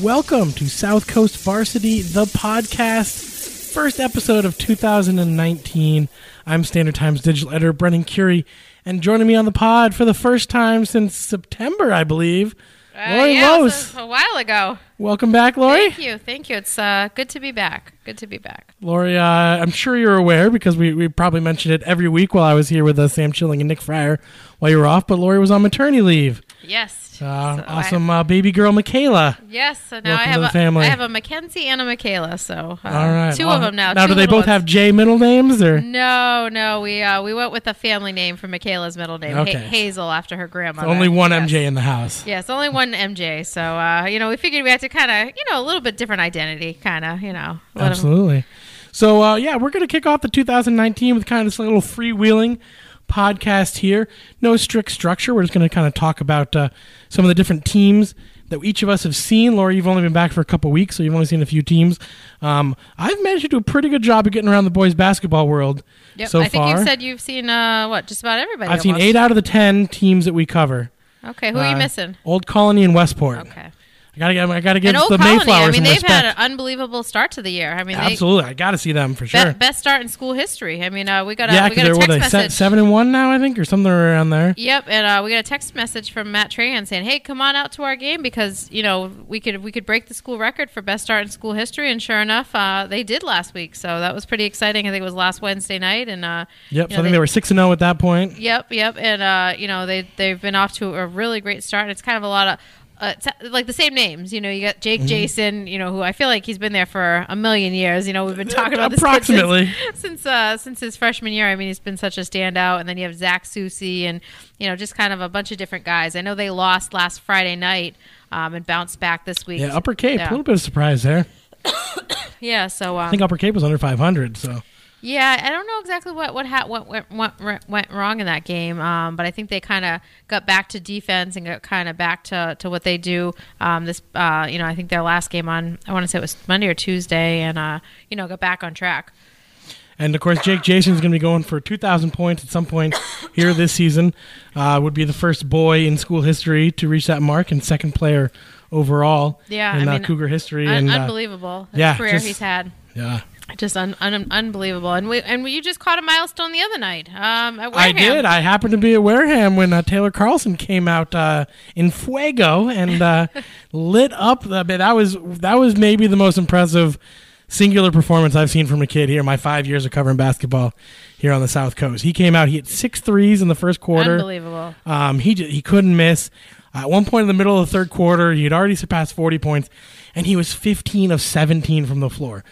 Welcome to South Coast Varsity, the podcast, first episode of 2019. I'm Standard Times digital editor Brennan Curie, and joining me on the pod for the first time since September, I believe, Uh, Lori yeah, Lose. is a while ago. Welcome back, Lori. Thank you, thank you. It's uh, good to be back. Good to be back. Lori, uh, I'm sure you're aware because we, we probably mentioned it every week while I was here with uh, Sam Chilling and Nick Fryer while you were off, but Lori was on maternity leave. Yes. Uh, So awesome uh, baby girl, Michaela. yes. So now Welcome I have a family. I have a Mackenzie and a Michaela. So uh, All right. two Well, of them now. Now, do they both have. J middle names or? No, no. We uh, we went with the family name for Michaela's middle name, Ha- Hazel, after her grandmother. Only one Yes. MJ in the house. Yes, only one MJ. So uh, you know, we figured we had to kind of, you know, a little bit different identity, kind of, you know. Absolutely. So uh, yeah, we're gonna kick off the 2019 with kind of this little freewheeling podcast here. No strict structure. We're just gonna kind of talk about uh, some of the different teams that each of us have seen. Laura, you've only been back for a couple weeks, so you've only seen a few teams. Um, I've managed to do a pretty good job of getting around the boys' basketball world Yep. so I think far. you said you've seen uh, what just about everybody. I've seen eight out of the ten teams that we cover. Okay, who are you Uh, missing? Old Colony and Westport. Okay. I gotta get. I gotta get the Colony, Mayflowers I mean, they've respect. had an unbelievable start to the year. I mean, they, Absolutely, I gotta see them for Be- sure. best start in school history. I mean, uh, we got a yeah, we got a text they se- message. seven and one now, I think, or something around there. Yep, and uh, we got a text message from Matt Trahan saying, "Hey, come on out to our game because you know we could we could break the school record for best start in school history." And sure enough, uh, they did last week, so that was pretty exciting. I think it was last Wednesday night, and uh, Yep. you So I think they- they were six and zero at that point. Yep, yep, and uh, you know they they've been off to a really great start. And it's kind of a lot of. Uh, like the same names, you know. You got Jake Mm-hmm. Jason, you know, who I feel like he's been there for a million years. You know, we've been talking about this Approximately. since since, uh, since his freshman year. I mean, he's been such a standout. And then you have Zach Susi, and you know, just kind of a bunch of different guys. I know they lost last Friday night um, and bounced back this week. Yeah, Upper Cape. Yeah. A little bit of surprise there. Yeah, so um, I think Upper Cape was under 500. So Yeah, I don't know exactly what what ha- what went, went, went wrong in that game, um, but I think they kind of got back to defense and got kind of back to, to what they do. Um, this, uh, you know, I think their last game on I want to say it was Monday or Tuesday, and uh, you know, got back on track. and of course Jake Jason's going to be going for 2,000 points at some point here this season. Uh, would be the first boy in school history to reach that mark and second player overall Yeah, in I uh, mean, Cougar history. Un- and uh, unbelievable yeah, career just- he's had. yeah. Just un- un- unbelievable, and we and you just caught a milestone the other night. Um, at I did. I happened to be at Wareham when uh, Taylor Carlson came out uh, in Fuego and uh, lit up. The, that was that was maybe the most impressive singular performance I've seen from a kid here. My five years of covering basketball here on the South Coast. He came out. He hit six threes in the first quarter. Unbelievable. Um, he he couldn't miss. At one point in the middle of the third quarter, he had already surpassed 40 points, and he was 15 of 17 from the floor.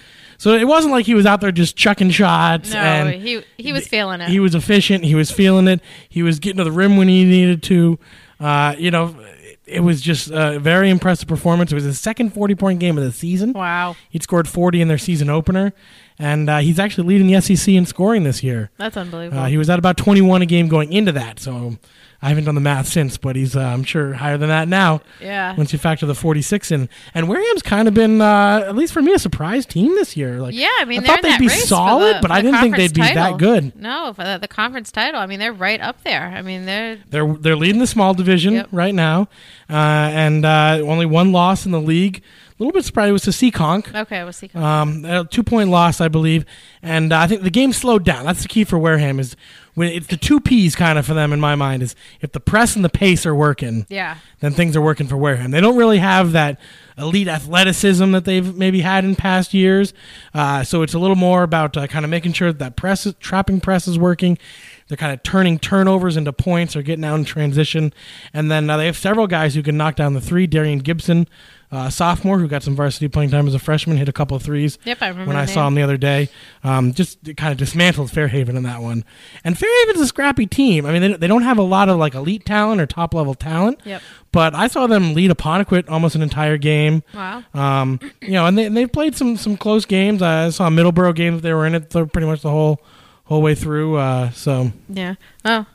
So it wasn't like he was out there just chucking shots. No, he he was feeling it. he was efficient. He was feeling it. He was getting to the rim when he needed to. Uh, you know, it was just a very impressive performance. It was his second 40 point game of the season. wow, He'd scored 40 in their season opener, and uh, he's actually leading the SEC in scoring this year. that's unbelievable. Uh, he was at about 21 a game going into that, so I haven't done the math since, but he's, uh, I'm sure, higher than that now yeah, once you factor the 46 in. And Wareham's kind of been, uh, at least for me, a surprise team this year. Like, Yeah, I mean, I thought they'd be solid, the- but I didn't think they'd be that good. No, for the, the conference title. I mean, they're right up there. I mean, they're They're they're leading the small division Yep. right now, uh, and uh, only one loss in the league. A little bit surprised it was to Seekonk. okay. We'll see. Um, a two point loss, I believe, and uh, I think the game slowed down. That's the key for Wareham is when it's the two P's kind of for them in my mind is if the press and the pace are working, yeah, then things are working for Wareham. They don't really have that elite athleticism that they've maybe had in past years, uh, so it's a little more about uh, kind of making sure that, that press is, trapping press is working. they're kind of turning turnovers into points or getting out in transition. And then uh, they have several guys who can knock down the three. Darian Gibson, uh, sophomore, who got some varsity playing time as a freshman, hit a couple of threes. Yep, I remember when I saw him the other day. Um, just kind of dismantled Fairhaven in that one. And Fairhaven's a scrappy team. I mean, they, they don't have a lot of like elite talent or top level talent. Yep. But I saw them lead Apponequet almost an entire game. Wow. Um, you know, and they and they played some some close games. I saw Middleborough games; they were in it pretty much the whole whole way through. Uh, so Yeah. Oh.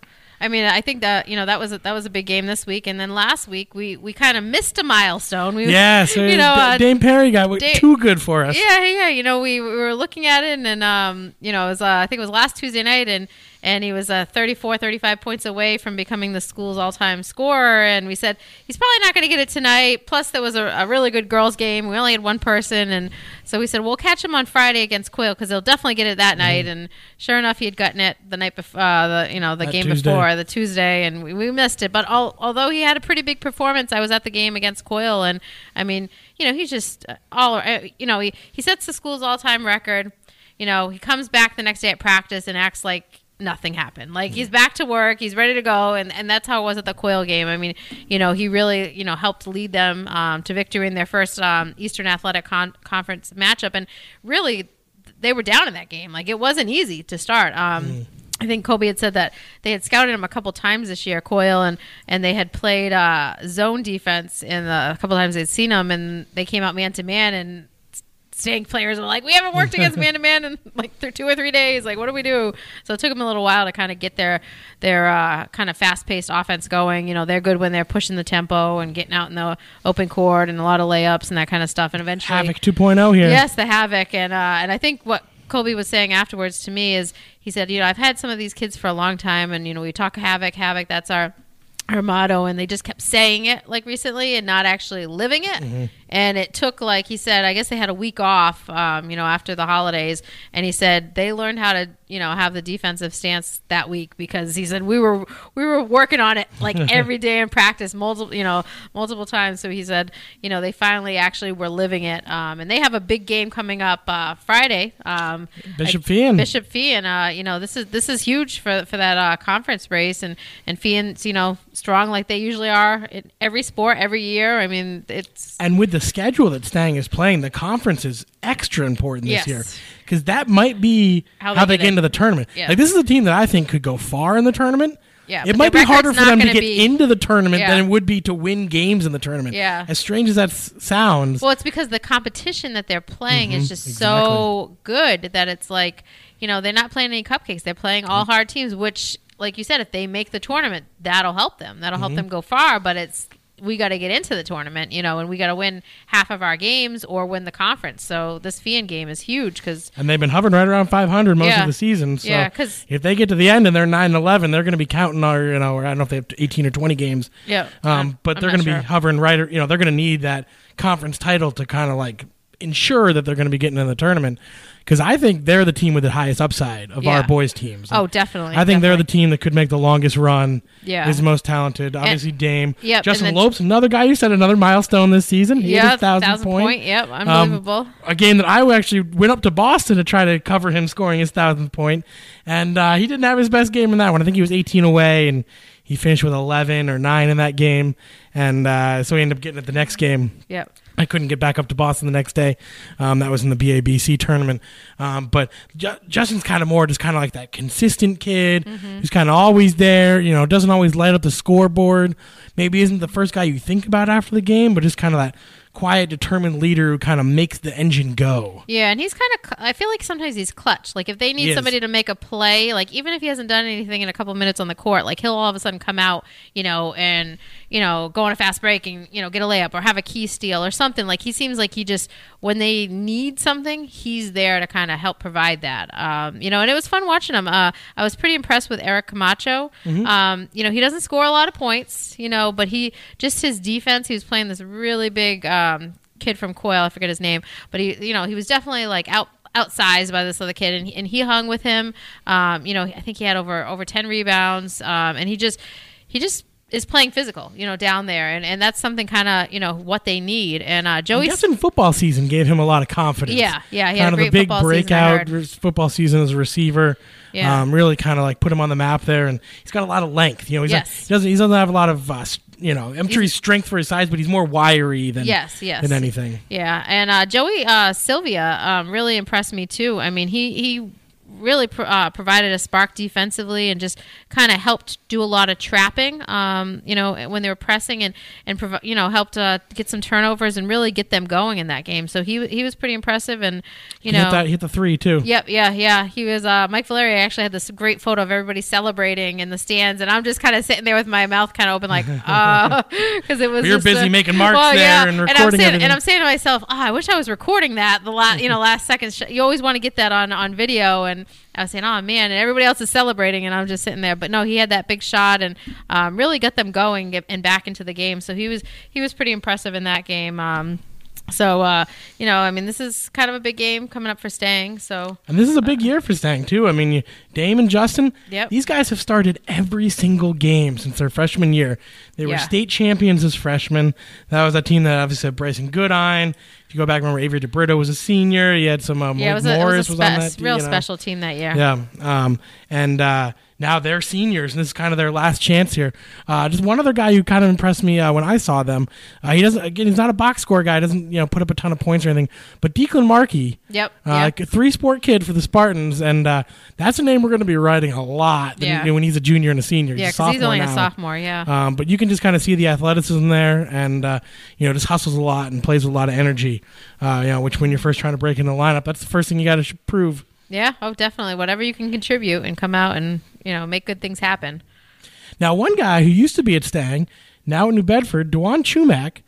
I mean, I think that you know that was a, that was a big game this week, and then last week we, we kind of missed a milestone. We, yeah, so you know, D- uh, Dame Perry got w- Da- too good for us. Yeah, yeah. You know, we, we were looking at it, and um, you know, it was uh, I think it was last Tuesday night, and and he was uh, 34, 35 points away from becoming the school's all-time scorer. And we said he's probably not going to get it tonight. Plus, there was a, a really good girls' game. We only had one person, and so we said we'll catch him on Friday against Coyle because he'll definitely get it that night. And sure enough, he had gotten it the night before, uh, the you know the That game Tuesday. before the Tuesday, and we, we missed it. But al- although he had a pretty big performance, I was at the game against Coyle. and I mean, you know, he's just uh, all, uh, you know, he, he sets the school's all time record. You know, he comes back the next day at practice and acts like nothing happened. Like he's back to work, he's ready to go, and, and that's how it was at the Coyle game. I mean, you know, he really, you know, helped lead them um, to victory in their first um, Eastern Athletic Con- Conference matchup, and really, they were down in that game. Like it wasn't easy to start. Um, I think Colby had said that they had scouted him a couple times this year, Coyle, and and they had played uh, zone defense in the a couple times they'd seen him, and they came out man to man, and Stang players were like, we haven't worked against man to man in like two or three days. Like, what do we do? So it took them a little while to kind of get their their uh, kind of fast paced offense going. You know, they're good when they're pushing the tempo and getting out in the open court and a lot of layups and that kind of stuff. And eventually, Havoc 2.0 here. Yes, the havoc, and uh, and I think what Colby was saying afterwards to me is he said, you know, I've had some of these kids for a long time, and you know, we talk havoc, havoc. That's our our motto, and they just kept saying it like recently and not actually living it. And it took like he said, I guess they had a week off, um, you know, after the holidays, and he said they learned how to, you know, have the defensive stance that week because he said we were we were working on it like every day in practice, multiple, you know, multiple times. So he said, you know, they finally actually were living it, um, and they have a big game coming up uh, Friday. Um, Bishop and- Bishop Fee, and uh, you know, this is this is huge for for that uh, conference race, and and Fee's, you know, strong like they usually are in every sport every year. I mean, it's And with the schedule that Stang is playing, the conference is extra important this Yes. year because that might be How how they they, get get into the tournament. Yeah. Like this is a team that I think could go far in the tournament. Yeah, it might be harder for them to get be- into the tournament Yeah. than it would be to win games in the tournament. Yeah. as strange as that s- sounds. Well, it's because the competition that they're playing is mm-hmm. just so good that it's like, you know, they're not playing any cupcakes. They're playing all mm-hmm. hard teams, which, like you said, if they make the tournament, that'll help them. That'll help mm-hmm. them go far. But it's we got to get into the tournament, you know, and we got to win half of our games or win the conference. So this Feehan game is huge because and they've been hovering right around 500 most Yeah. of the season. So Yeah, 'cause- if they get to the end and they're 9 11, they're going to be counting our, you know, or I don't know if they have 18 or 20 games. yeah, Um, I'm- but I'm they're going to sure. be hovering right, you know, they're going to need that conference title to kind of like ensure that they're going to be getting in the tournament. Because I think they're the team with the highest upside of Yeah. our boys' teams. Oh, definitely. I think they're the team that could make the longest run. Yeah. Is the most talented. Obviously, Dame. Yep, Justin and then- Lopes, another guy who set another milestone this season. He hit Yeah, his thousand, thousand point. point. Yep, Um, unbelievable. a game that I actually went up to Boston to try to cover him scoring his thousandth point, and uh, he didn't have his best game in that one. I think he was 18 away, and he finished with 11 or nine in that game, and uh, so he ended up getting it the next game. yep. I couldn't get back up to Boston the next day. Um, that was in the BABC tournament. Um, but Ju- Justin's kind of more just kind of like that consistent kid Mm-hmm. who's kind of always there. You know, doesn't always light up the scoreboard. Maybe isn't the first guy you think about after the game, but just kind of that quiet, determined leader who kind of makes the engine go. Yeah, and he's kind of. I feel like sometimes he's clutch. Like if they He need is. somebody to make a play, like even if he hasn't done anything in a couple minutes on the court, like he'll all of a sudden come out, you know, and you know, go on a fast break and you know get a layup or have a key steal or something. Like he seems like he just when they need something, he's there to kind of help provide that. Um, you know, and it was fun watching him. Uh, I was pretty impressed with Eric Camacho. Um, you know, he doesn't score a lot of points, you know, but he just his defense. He was playing this really big. Um, kid from Coyle, I forget his name, but he, you know, he was definitely like out outsized by this other kid, and he, and he hung with him. Um, you know, I think he had over over ten rebounds, um, and he just he just is playing physical, you know, down there, and, and that's something kind of you know what they need. And uh, I Joey, guess in football season gave him a lot of confidence. Yeah, yeah, he had kind a of the big football season, breakout football season as a receiver. Yeah. um, really kind of like put him on the map there, and he's got a lot of length. You know, he's Yes. he doesn't he doesn't have a lot of uh, you know, I'm sure he's strength for his size, but he's more wiry than Yes, yes. than anything. Yeah, and uh, Joey uh, Sylvia um, really impressed me too. I mean, he he really pro- uh, provided a spark defensively and just kind of helped do a lot of trapping. Um, you know, when they were pressing and and provi- you know helped uh, get some turnovers and really get them going in that game. So he he was pretty impressive, and you He know. hit that hit the three too. Yep, yeah, yeah. He was uh, Mike Valeri actually had this great photo of everybody celebrating in the stands, and I'm just kind of sitting there with my mouth kind of open, like, uh, because it was. We were busy a- making marks well, there yeah. and I'm recording saying. And I'm saying to myself, oh, I wish I was recording that the last, you know, last second. Sh- you always want to get that on on video, and I was saying, oh man, and everybody else is celebrating, and I'm just sitting there. But no, he had that big shot and um, really got them going and back into the game. So he was he was pretty impressive in that game. Um, so uh, you know, I mean, this is kind of a big game coming up for Stang. So And this is a big year for Stang too. I mean, you, Dame and Justin. Yep. These guys have started every single game since their freshman year. They were Yeah. state champions as freshmen. That was a team that obviously had Bryson Goodine. If you go back, remember Avery DeBrito was a senior. He had some uh, yeah, it was a, Morris it was a on spe- that real special team that year. Yeah. Um, and uh, now they're seniors, and this is kind of their last chance here. Uh, just one other guy who kind of impressed me uh, when I saw them. Uh, he doesn't again. He's not a box score guy. Doesn't you know put up a ton of points or anything. But Declan Markey. Yep. Uh, yep. Three sport kid for the Spartans, and uh, that's a name we're going to be writing a lot Yeah. when he's a junior and a senior. Yeah, because he's sophomore only a sophomore. Yeah. Um, but you can just kind of see the athleticism there, and uh, you know, just hustles a lot and plays with a lot of energy. Uh, you know, which when you're first trying to break into the lineup, that's the first thing you got to prove. Yeah, oh, definitely. Whatever you can contribute and come out and you know make good things happen. Now, one guy who used to be at Stang, now at New Bedford, Dewan Chumack.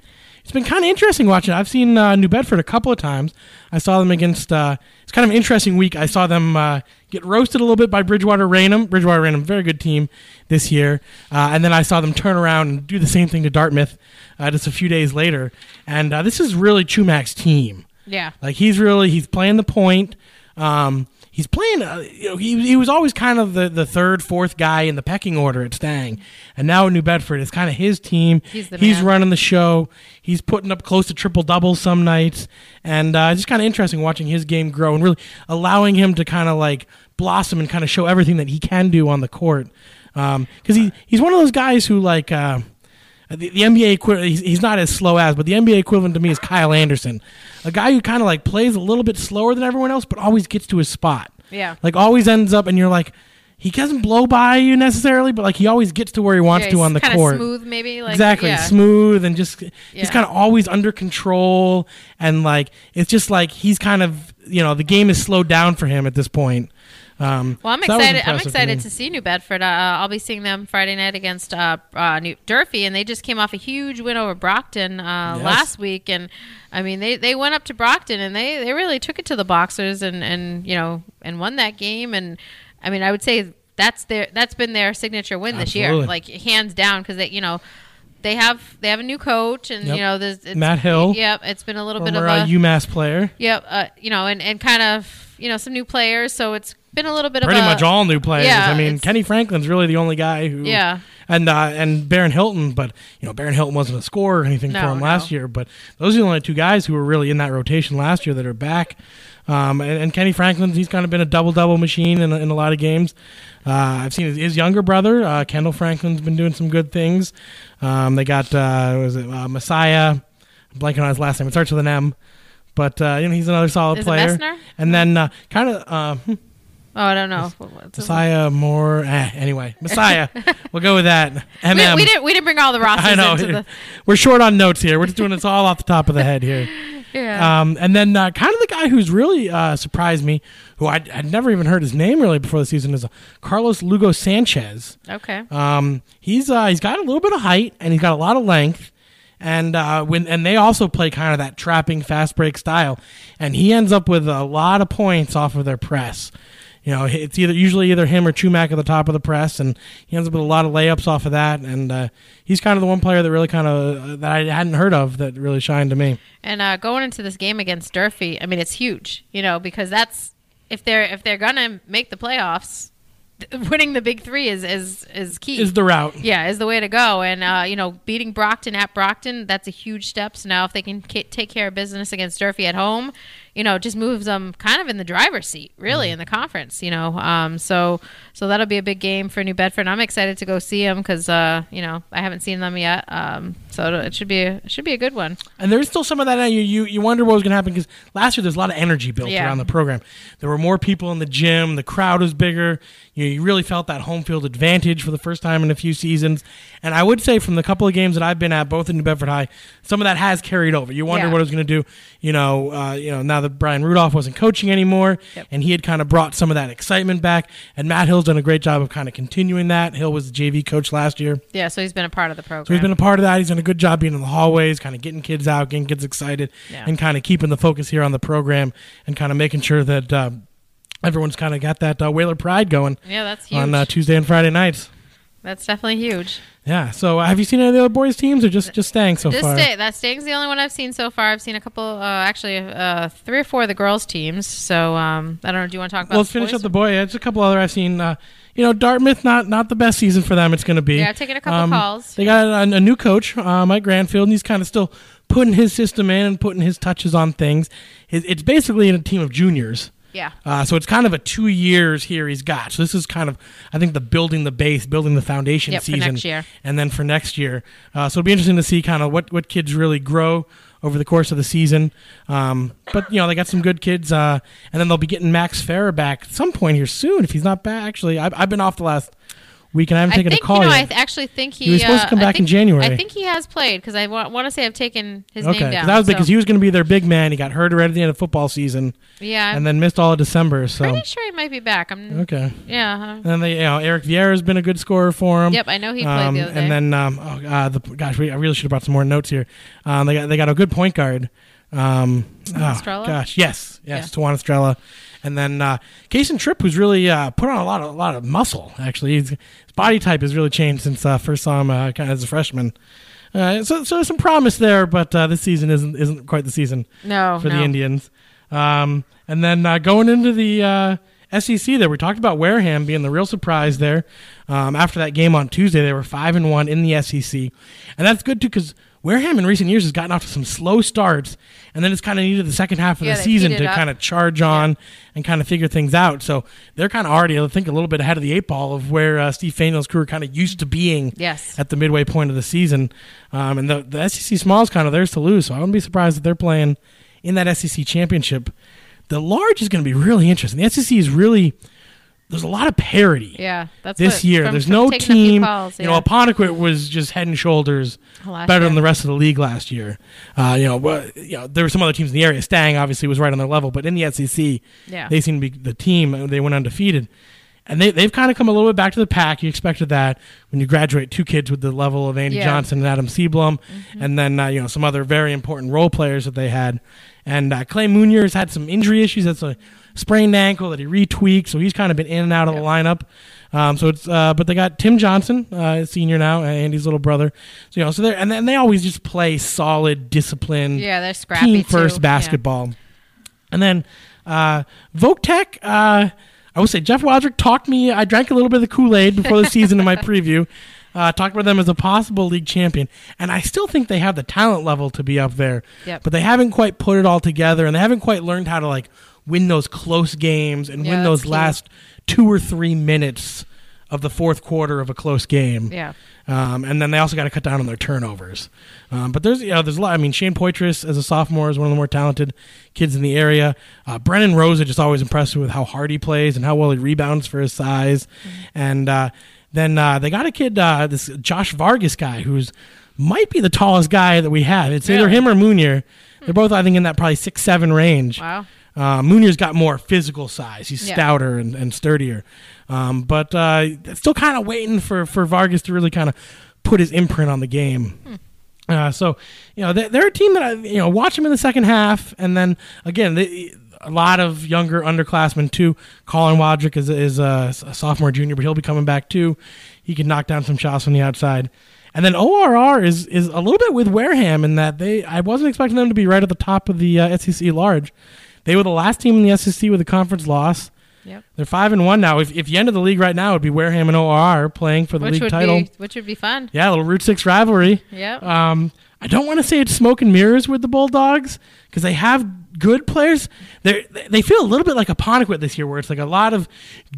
It's been kind of interesting watching. I've seen uh, New Bedford a couple of times. I saw them against. Uh, it's kind of an interesting week. I saw them uh, get roasted a little bit by Bridgewater Raynham. Bridgewater Raynham, very good team this year. Uh, and then I saw them turn around and do the same thing to Dartmouth uh, just a few days later. And uh, this is really Chumack's team. Yeah. Like he's really he's playing the point. Um, he's playing. Uh, you know, he he was always kind of the, the third, fourth guy in the pecking order at Stang, and now in New Bedford, it's kind of his team. He's the man. running the show. He's putting up close to triple doubles some nights, and uh, it's just kind of interesting watching his game grow and really allowing him to kind of like blossom and kind of show everything that he can do on the court. Because he he's one of those guys who like. Uh, the, the NBA equivalent, he's, he's not as slow as, but the NBA equivalent to me is Kyle Anderson, a guy who kind of like plays a little bit slower than everyone else, but always gets to his spot. Yeah. Like always ends up, and you're like, he doesn't blow by you necessarily, but like he always gets to where he wants yeah, to on the court. Smooth, maybe. Like, exactly, Yeah. smooth and just he's kind of always under control, and like it's just like he's kind of you know the game is slowed down for him at this point. Um, Well, I'm so excited. I'm excited to see New Bedford. Uh, I'll be seeing them Friday night against uh, uh, New Durfee, and they just came off a huge win over Brockton uh, Yes. last week. And I mean, they, they went up to Brockton and they, they really took it to the Boxers and, and you know and won that game. And I mean, I would say that's their that's been their signature win this year, like hands down, because they you know. They have they have a new coach and Yep. you know there's it's, Matt Hill. Yep, it's been a little bit of a uh, UMass player. Yep, uh, you know, and, and kind of you know some new players, so it's been a little bit pretty of pretty much all new players. yeah, I mean, Kenny Franklin's really the only guy who. Yeah. And uh, and Baron Hilton, but you know Baron Hilton wasn't a scorer or anything No, for him last no. year. But those are the only two guys who were really in that rotation last year that are back. Um, and, and Kenny Franklin, he's kind of been a double double machine in, a- in a lot of games. Uh, I've seen his, his younger brother uh, Kendall Franklin's been doing some good things. Um, they got uh, was it uh, Messiah? I'm blanking on his last name. It starts with an M. But uh, you know he's another solid Is it player. Messner? And then uh, kind of uh, hmm, Oh, I don't know. What- what's his- Messiah more. Eh, anyway, Messiah. we'll go with that. MM. We, we didn't we didn't bring all the rosters I know. into the We're short on notes here. We're just doing this all off the top of the head here. yeah. Um, and then uh, kind of the guy who's really uh, surprised me, who I'd, I'd never even heard his name really before the season, is uh, Carlos Lugo Sanchez. okay. Um, he's uh, he's got a little bit of height and he's got a lot of length, and uh, when and they also play kind of that trapping fast break style, and he ends up with a lot of points off of their press. You know, it's either usually either him or Chumack at the top of the press, and he ends up with a lot of layups off of that. And uh, he's kind of the one player that really kind of uh, that I hadn't heard of that really shined to me. And uh, going into this game against Durfee, I mean it's huge, you know, because that's if they're if they're gonna make the playoffs, winning the big three is is is key. Is the route. yeah, is the way to go. And uh, you know, beating Brockton at Brockton, that's a huge step. So now, if they can ca- take care of business against Durfee at home, you know, just moves them kind of in the driver's seat, really, Mm-hmm. in the conference. You know, um, so so that'll be a big game for New Bedford. I'm excited to go see them because uh, you know I haven't seen them yet. Um, so it'll- should be a, it should be a good one. And there's still some of that. You you, you wonder what was going to happen because last year there's a lot of energy built Yeah. around the program. There were more people in the gym. The crowd was bigger. You, you really felt that home field advantage for the first time in a few seasons. And I would say from the couple of games that I've been at, both in New Bedford High, some of that has carried over. You wonder Yeah. what it was going to do. You know, uh, you know now that Brian Rudolph wasn't coaching anymore, Yep. and he had kind of brought some of that excitement back. And Matt Hill's done a great job of kind of continuing that. Hill was the JV coach last year. Yeah, so he's been a part of the program. So he's been a part of that. He's done a good job being in the hallways, kind of getting kids out, getting kids excited, Yeah. and kind of keeping the focus here on the program and kind of making sure that uh, everyone's kind of got that uh, Whaler pride going yeah, that's huge. on uh, Tuesday and Friday nights. that's definitely huge. Yeah. So uh, have you seen any of the other boys' teams, or just just Stang so far? Just far? stay, that Stang's the only one I've seen so far. I've seen a couple, uh, actually, uh, three or four of the girls' teams. So um, I don't know. Do you want to talk about? Well, let's the finish boys? up the boy. Yeah, There's a couple other I've seen. Uh, you know, Dartmouth not not the best season for them. It's going to be. Yeah, taking a couple Um, calls. They got a, a new coach, uh, Mike Granfield, and he's kind of still putting his system in and putting his touches on things. It, it's basically in a team of juniors. Yeah. Uh, so it's kind of a two years here he's got. So this is kind of, I think, the building the base, building the foundation Yep, season. next year. And then for next year. Uh, so it'll be interesting to see kind of what, what kids really grow over the course of the season. Um, but, you know, they got some good kids. Uh, and then they'll be getting Max Farrer back at some point here soon if he's not back. Actually, I've, I've been off the last week and I haven't I taken think a call you know. I yet. th- actually think he, He was supposed to uh, come I back in January. I think he has played because I wa- want to say I've taken his okay, name down. that was so- because he was going to be their big man. He got hurt right at the end of football season yeah, and then missed all of December. So pretty sure he might be back. I'm okay. yeah. And then they, you know, Eric Vieira has been a good scorer for him. Yep, I know he played Um, the other day. and then, um, oh, uh, the gosh, we, I really should have brought some more notes here. Um, they got they got a good point guard. Um, oh, gosh, yes, yes, Yeah. Tawana Estrella. And then uh, Kason Tripp, who's really uh, put on a lot of a lot of muscle. Actually, He's, his body type has really changed since uh, first saw him uh, kind of as a freshman. Uh, so, so there's some promise there, but uh, this season isn't isn't quite the season no, for no. the Indians. Um, and then uh, going into the uh, SEC, there we talked about Wareham being the real surprise there. Um, after that game on Tuesday, they were five and one in the SEC, and that's good too because Wareham in recent years has gotten off to some slow starts, and then it's kind of needed the second half of Yeah, the season to kind of charge on and kind of figure things out. So they're kind of already, I think, a little bit ahead of the eight ball of where uh, Steve Faneuil's crew are kind of used to being Yes. at the midway point of the season. Um, and the, the SEC small is kind of theirs to lose, so I wouldn't be surprised if they're playing in that SEC championship. The large is going to be really interesting. The SEC is really there's a lot of parity Yeah, that's this year. from- there's from no taking a few team. calls, You know, yeah. Apponequet was just head and shoulders Last better than the rest of the league last year. Uh, you know, but, you know, there were some other teams in the area. Stang obviously was right on their level, but in the SEC, Yeah. they seem to be the team. They went undefeated. And they, they've kind of come a little bit back to the pack. You expected that when you graduate two kids with the level of Andy Yeah. Johnson and Adam Seablum, and then uh, you know some other very important role players that they had. And uh, Clay Munier has had some injury issues. That's a sprained ankle that he retweaked, so he's kind of been in and out of the lineup. Um, so it's uh, but they got Tim Johnson, uh, senior now, Andy's little brother. So you know, so they and then they always just play solid, disciplined, Yeah, they're scrappy team first Yeah. basketball. And then uh, Votek, uh, I would say Jeff Wadrick talked me. I drank a little bit of the Kool Aid before the season in my preview. Uh, talked about them as a possible league champion, and I still think they have the talent level to be up there. Yep. But they haven't quite put it all together, and they haven't quite learned how to like win those close games and Yeah, win those last two or three minutes of the fourth quarter of a close game. Yeah. Um, and then they also got to cut down on their turnovers. Um, but there's you know there's a lot. I mean, Shane Poitras as a sophomore is one of the more talented kids in the area. Uh, Brennan Rosa just always impressed with how hard he plays and how well he rebounds for his size. And uh, then uh, they got a kid, uh, this Josh Vargas guy, who's might be the tallest guy that we have. It's either him or Munier. They're both, I think, in that probably six seven range. Wow. Uh, Munier's got more physical size. He's Yeah. stouter and, and sturdier. Um, but uh, still kind of waiting for, for Vargas to really kind of put his imprint on the game. Uh, so, you know, they're, they're a team that, I, you know, watch them in the second half. And then, again, they, a lot of younger underclassmen, too. Colin Wadrick is, is a, a sophomore, junior, but he'll be coming back, too. He can knock down some shots from the outside. And then ORR is, is a little bit with Wareham in that they I wasn't expecting them to be right at the top of the uh, SEC large. They were the last team in the SEC with a conference loss. Yep. They're five and one now. If, if you ended the league right now, it'd be Wareham and OR playing for the Which league would title. be which would be fun. Yeah, a little Route Six rivalry. Yeah. Um, I don't want to say it's smoke and mirrors with the Bulldogs because they have good players. They they feel a little bit like Apponequet this year, where it's like a lot of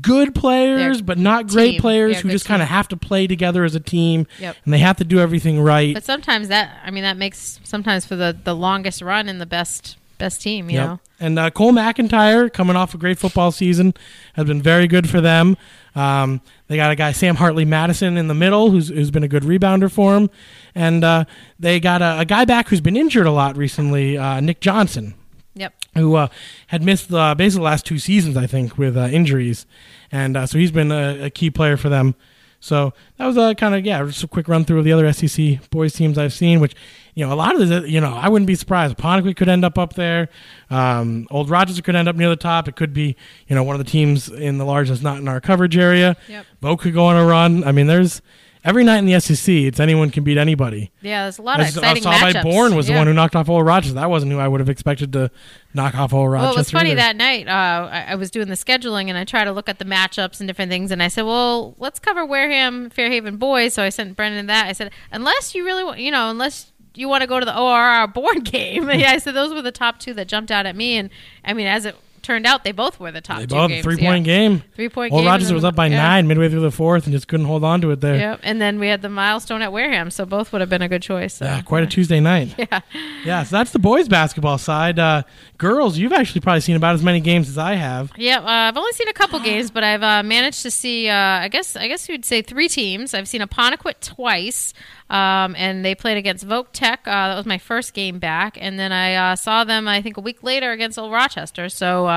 good players, They're but not great team. players They're who just kind of have to play together as a team, Yep. and they have to do everything right. But sometimes that I mean that makes sometimes for the the longest run and the best best team. You Yep. know. And uh, Cole McIntyre, coming off a great football season, has been very good for them. Um, they got a guy, Sam Hartley Madison, in the middle, who's, who's been a good rebounder for him. And uh, they got a, a guy back who's been injured a lot recently, uh, Nick Johnson, Yep. who uh, had missed uh, basically the last two seasons, I think, with uh, injuries. And uh, so he's been a, a key player for them. So that was a kind of yeah, just a quick run through of the other SEC boys teams I've seen. Which you know, a lot of this, you know, I wouldn't be surprised. Pontiac could end up up there. Um, Old Rochester could end up near the top. It could be you know one of the teams in the large that's not in our coverage area. Yep. Bo could go on a run. I mean, there's every night in the SEC, it's anyone can beat anybody. Yeah, there's a lot of I saw exciting by matchups. Bourne was the one who knocked off Old Rochester. That wasn't who I would have expected to knock off Old Rochester. Well, it was funny either. that night. Uh, I, I was doing the scheduling and I tried to look at the matchups and different things. And I said, "Well, let's cover Wareham, Fairhaven boys." So I sent Brendan that. I said, "Unless you really want, you know, unless you want to go to the ORR board game." yeah, I said those were the top two that jumped out at me. And I mean, as it turned out, they both were the top They two both games. three yeah. point game. Three point Old game. Rochester and was up by yeah. nine midway through the fourth and just couldn't hold on to it there. Yep. And then we had the milestone at Wareham, so both would have been a good choice. So. Yeah, quite a Tuesday night. Yeah. Yeah, so that's the boys basketball side. Uh, girls, you've actually probably seen about as many games as I have. Yeah, uh, I've only seen a couple games, but I've uh, managed to see. Uh, I guess I guess you'd say three teams. I've seen Apponequet twice, um, and they played against Vogue Tech. Uh, that was my first game back, and then I uh, saw them. I think a week later against Old Rochester. So,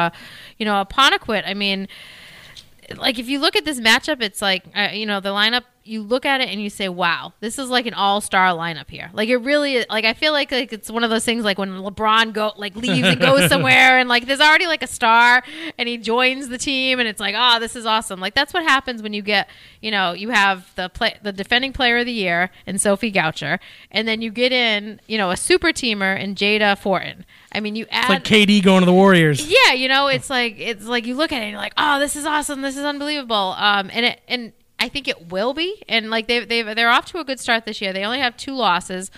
you know, a Apponequet. I mean, like if you look at this matchup, it's like uh, you know the lineup. You look at it and you say, "Wow, this is like an all-star lineup here." Like it really, like I feel like like it's one of those things like when LeBron go like leaves and goes somewhere, and like there's already like a star, and he joins the team, and it's like, "Oh, this is awesome!" Like that's what happens when you get, you know, you have the play the defending player of the year and Sophie Goucher, and then you get in, you know, a super teamer and Jada Fortin. I mean, you add It's like KD going to the Warriors. yeah, you know, it's like it's like you look at it and you're like, oh, this is awesome, this is unbelievable. Um, and it and I think it will be. And like they they they're off to a good start this year. They only have two losses.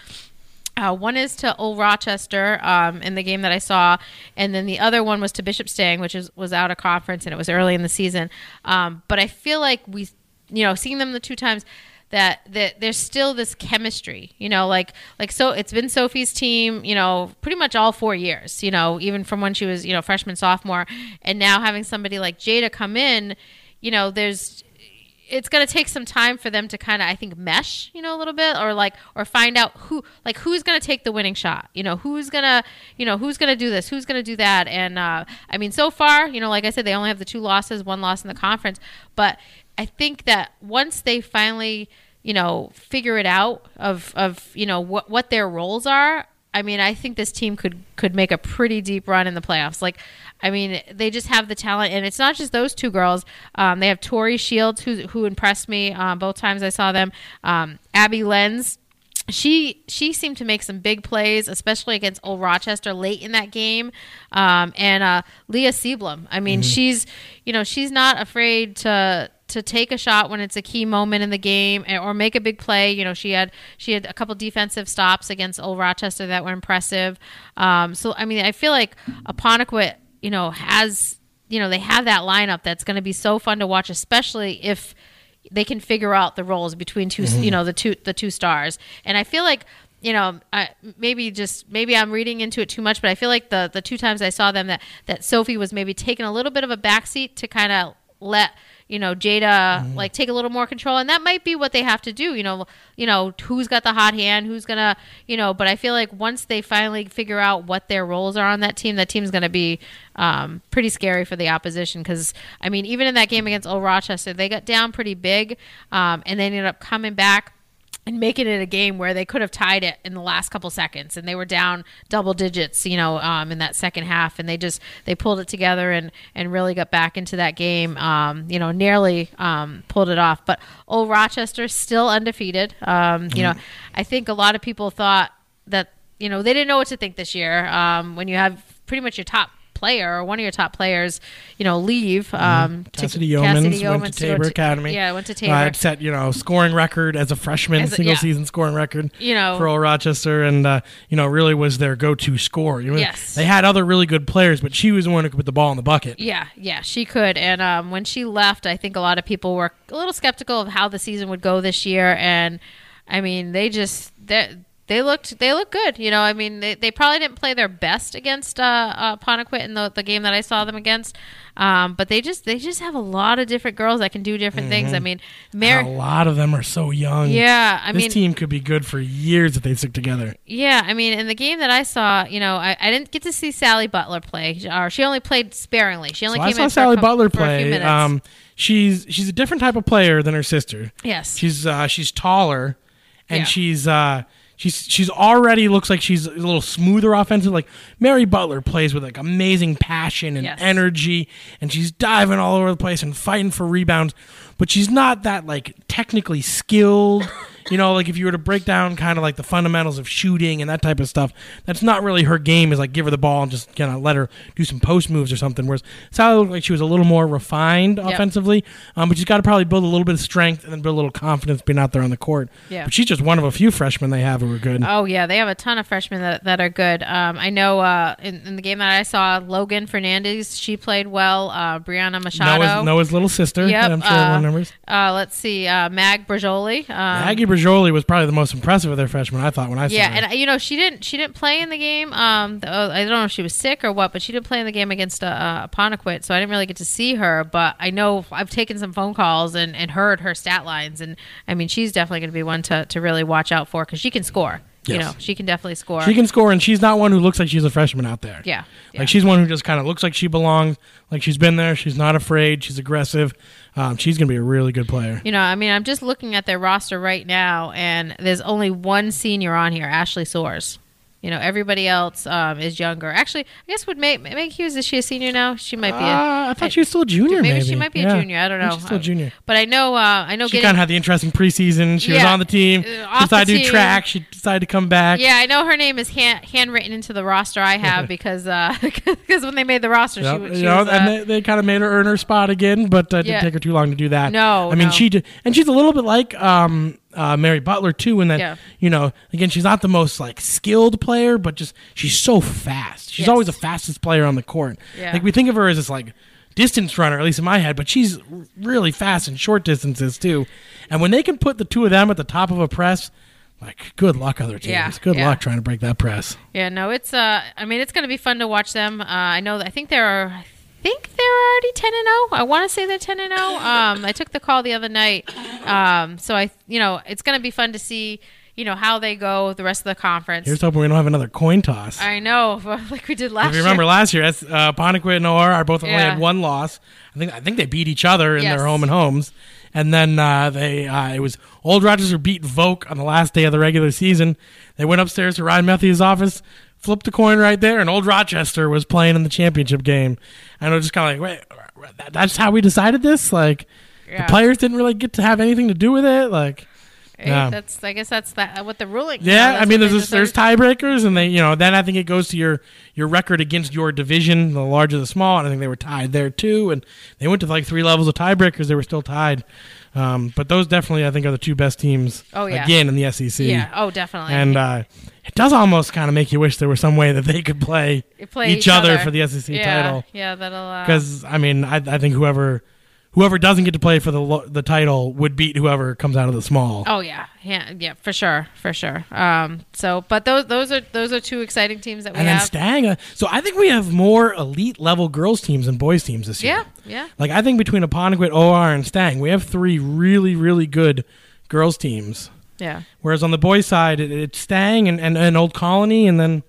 Uh, one is to Old Rochester um, in the game that I saw, and then the other one was to Bishop Stang, which is, was out of conference and it was early in the season. Um, but I feel like we, you know, seeing them the two times that that there's still this chemistry, you know, like like so it's been Sophie's team, you know, pretty much all four years, you know, even from when she was you know freshman sophomore, and now having somebody like Jada come in, you know, there's it's going to take some time for them to kind of i think mesh you know a little bit or like or find out who like who's going to take the winning shot you know who's going to you know who's going to do this who's going to do that and uh, i mean so far you know like i said they only have the two losses one loss in the conference but i think that once they finally you know figure it out of of you know what what their roles are I mean, I think this team could could make a pretty deep run in the playoffs. Like, I mean, they just have the talent, and it's not just those two girls. Um, they have Tori Shields, who who impressed me uh, both times I saw them. Um, Abby Lenz. She she seemed to make some big plays, especially against Old Rochester late in that game. Um, and uh, Leah Sieblum. I mean, she's you know she's not afraid to to take a shot when it's a key moment in the game eh, or make a big play. You know, she had she had a couple defensive stops against Old Rochester that were impressive. Um, so I mean, I feel like Apponequet, you know, has you know they have that lineup that's going to be so fun to watch, especially if they can figure out the roles between 2 you know the two the two stars. And I feel like you know, I, maybe just maybe I'm reading into it too much, but I feel like the the two times I saw them that that Sophie was maybe taking a little bit of a backseat to kind of let you know Jada like take a little more control, and that might be what they have to do. You know, you know who's got the hot hand, who's gonna you know. But I feel like once they finally figure out what their roles are on that team, that team's gonna be um, pretty scary for the opposition. Because I mean, even in that game against Old Rochester, they got down pretty big, um, and they ended up coming back and making it a game where they could have tied it in the last couple seconds and they were down double digits you know um, in that second half and they just they pulled it together and and really got back into that game um, you know nearly um, pulled it off. But old rochester still undefeated. Um, you know i think a lot of people thought that you know they didn't know what to think this year. Um, when you have pretty much your top player or one of your top players, you know, leave. Um, to- Cassidy Yeomans went to Yeomans go Tabor Academy. Yeah, went to Tabor. Uh, set you know scoring record as a freshman, As a- single yeah. season scoring record. You know- for Old Rochester, and uh, you know really was their go-to scorer. You know, Yes. they had other really good players, but she was the one who could put the ball in the bucket. Yeah, yeah, she could. And um, when she left, I think a lot of people were a little skeptical of how the season would go this year. And I mean, they just they they looked they looked good. You know, I mean, they, they probably didn't play their best against uh, uh, Ponequit in the, the game that I saw them against. Um, but they just they just have a lot of different girls that can do different things. I mean, a lot of them are so young. Yeah, I this mean, team could be good for years if they stick together. Yeah, I mean, in the game that I saw, you know, I, I didn't get to see Sally Butler play, or she only played sparingly. She only So I saw in Sally for Butler for a few play. minutes. Um, she's she's a different type of player than her sister. yes, She's uh, she's taller, and Yeah. she's uh, she's she's already looks like she's a little smoother offensive. Like Mary Butler plays with like amazing passion and Yes. energy, and she's diving all over the place and fighting for rebounds. But she's not that like technically skilled. You know, like if you were to break down kind of like the fundamentals of shooting and that type of stuff, that's not really her game. Is like give her the ball and just kind of let her do some post moves or something. Whereas Sally looked like she was a little more refined offensively, um, but she's got to probably build a little bit of strength and then build a little confidence being out there on the court. Yeah. But she's just one of a few freshmen they have who are good. Oh yeah, they have a ton of freshmen that, that are good. Um, I know uh, in, in the game that I saw, Logan Fernandez she played well. Uh, Brianna Machado. Noah's, Noah's little sister. Yep, I'm sure uh, remembers. Uh, let's see, uh, Mag Brajoli. Um, Aggie Brajoli was probably the most impressive of their freshmen. I thought when I saw yeah, her. and uh, you know she didn't she didn't play in the game. Um, the, uh, I don't know if she was sick or what, but she didn't play in the game against uh, uh, Apponequet, so I didn't really get to see her. But I know I've taken some phone calls and, and heard her stat lines, and I mean she's definitely going to be one to, to really watch out for because she can score. You know, she can definitely score. She can score, and she's not one who looks like she's a freshman out there. yeah, yeah. Like she's one who just kind of looks like she belongs. Like she's been there. She's not afraid. She's aggressive. Um, she's gonna be a really good player. You know, I mean, I'm just looking at their roster right now, and there's only one senior on here, Ashley Soares. You know, everybody else um, is younger. Actually, I guess would Meg, Meg Hughes is she a senior now? She might be. A, Uh, I thought she was still a junior. maybe, Maybe, she might be Yeah. a junior. I don't I know. She's still a junior. But I know, uh, I know. She kind of had the interesting preseason. She was on the team. Uh, off decided to do track. She decided to come back. Yeah, I know her name is hand, handwritten into the roster I have because because when they made the roster, Yep. she, you she know, was. Uh, and they, they kind of made her earn her spot again, but uh, it Yeah. didn't take her too long to do that. No, I mean no. she did, and she's a little bit like um, uh, Mary Butler too, and that Yeah. you know, again, she's not the most like skilled player, but just she's so fast. She's Yes. always the fastest player on the court. Yeah. Like we think of her as this like distance runner, at least in my head, but she's really fast in short distances too. And when they can put the two of them at the top of a press. Like, good luck, other teams. Yeah, good yeah. luck trying to break that press. yeah, no, it's. Uh, I mean, it's going to be fun to watch them. Uh, I know. I think there are I think they're already ten and zero. I want to say they're ten and zero. Um, I took the call the other night. Um, so I, you know, it's going to be fun to see. You know how they go the rest of the conference. Here's hoping we don't have another coin toss. I know, like we did last year. If you remember year. last year, uh, and OR are both only Yeah. had one loss. I think I think they beat each other in Yes. their home and homes, and then uh, they uh, it was Old Rochester beat Voke on the last day of the regular season. They went upstairs to Ryan Matthews' office, flipped the coin right there, and Old Rochester was playing in the championship game. And I was just kind of like, wait, that's how we decided this. Like Yeah. the players didn't really get to have anything to do with it. Like. Hey, Yeah. That's. I guess that's that. What the ruling. Yeah, I mean, there's there's tiebreakers, and they, you know, then I think it goes to your your record against your division, the larger the small, and I think they were tied there too, and they went to like three levels of tiebreakers. They were still tied, um, but those definitely I think are the two best teams. Oh, yeah. again in the SEC. Yeah. Oh, definitely. and uh, it does almost kind of make you wish there was some way that they could play, Play each, other, for the SEC yeah, title. Yeah, that'll. Uh, Because I mean, I, I think whoever whoever doesn't get to play for the lo- the title would beat whoever comes out of the small. Oh yeah, yeah, yeah, for sure, for sure. Um, so, but those those are those are two exciting teams that we have. and then have. Stang. uh, So I think we have more elite level girls teams than boys teams this year. yeah, yeah, Like I think between Apponequet, OR, and Stang, we have three really, really good girls teams. yeah. Whereas on the boys side, it, it's Stang and, and, and Old Colony, and then,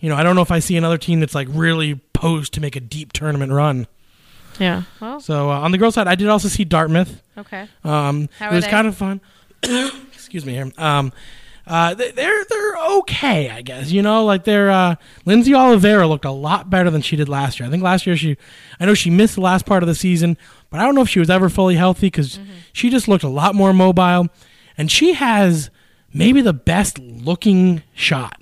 you know, I don't know if I see another team that's like really posed to make a deep tournament run. Yeah. Well, So uh, on the girls side, I did also see Dartmouth. okay. Um, How it was they? kind of fun. Excuse me here. Um, uh, they, they're they're okay, I guess. You know, like they're uh, Lindsay Oliveira looked a lot better than she did last year. I think last year she, I know she missed the last part of the season, but I don't know if she was ever fully healthy because she just looked a lot more mobile, and she has maybe the best looking shot.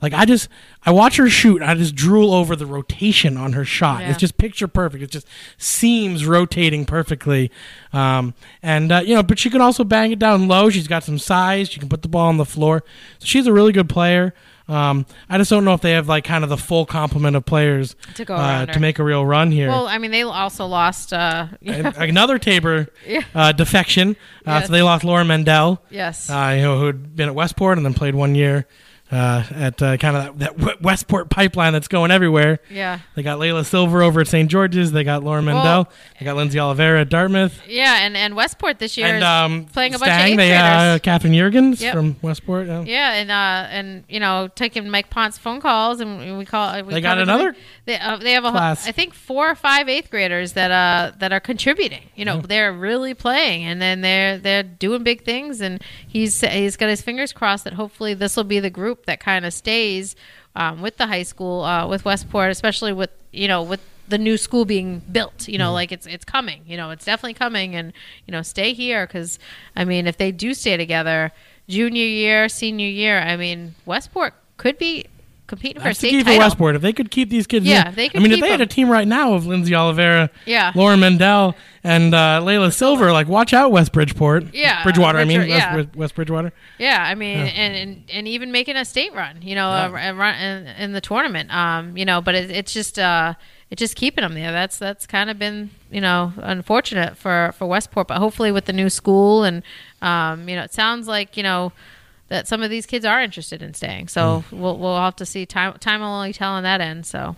Like I just I watch her shoot, I just drool over the rotation on her shot. Yeah. It's just picture perfect. It just seems rotating perfectly. Um, and uh, you know, but she can also bang it down low. She's got some size. She can put the ball on the floor. So she's a really good player. Um, I just don't know if they have like kind of the full complement of players To go uh, to make a real run here. Well, I mean, they also lost. Uh, And another Tabor Yeah. uh, defection. Uh, Yes. So they lost Laura Mendel, yes. uh, you know, who had been at Westport and then played one year uh, at uh, kind of that, that Westport pipeline that's going everywhere. yeah. They got Layla Silver over at St. George's. They got Laura Mendel. Well- they got Lindsay Oliveira at Dartmouth. Yeah, and, and Westport this year And is um, playing a bunch of Stang, eighth they, uh. Catherine Jurgens Yep. from Westport. yeah. Yeah, and uh, and you know, taking Mike Ponce phone calls, and we call. We They got another. They, uh, they have a, class. I think four or five eighth graders that uh that are contributing. You know, they're really playing, and then they're they're doing big things. And he's he's got his fingers crossed that hopefully this will be the group that kind of stays um, with the high school uh, with Westport, especially with you know with the new school being built you know Mm-hmm. like it's it's coming you know it's definitely coming and you know stay here because i mean if they do stay together junior year senior year i mean westport could be competing for a That's the state key for title Westport. If they could keep these kids, Yeah, in- they could I mean, if they had a team right now of Lindsay Oliveira, Yeah. Laura Mendel, and uh, Layla Silver, like watch out, West Bridgeport. Yeah, Bridgewater. I mean, Bridger- West, yeah. West Bridgewater. Yeah, I mean, and, and and even making a state run, you know, a, a run in, in the tournament, um, you know, but it, it's just uh, it's just keeping them there. That's that's kind of been you know unfortunate for for Westport, but hopefully with the new school and um, you know, it sounds like you know that some of these kids are interested in staying. So we'll we'll have to see. Time time will only tell on that end. So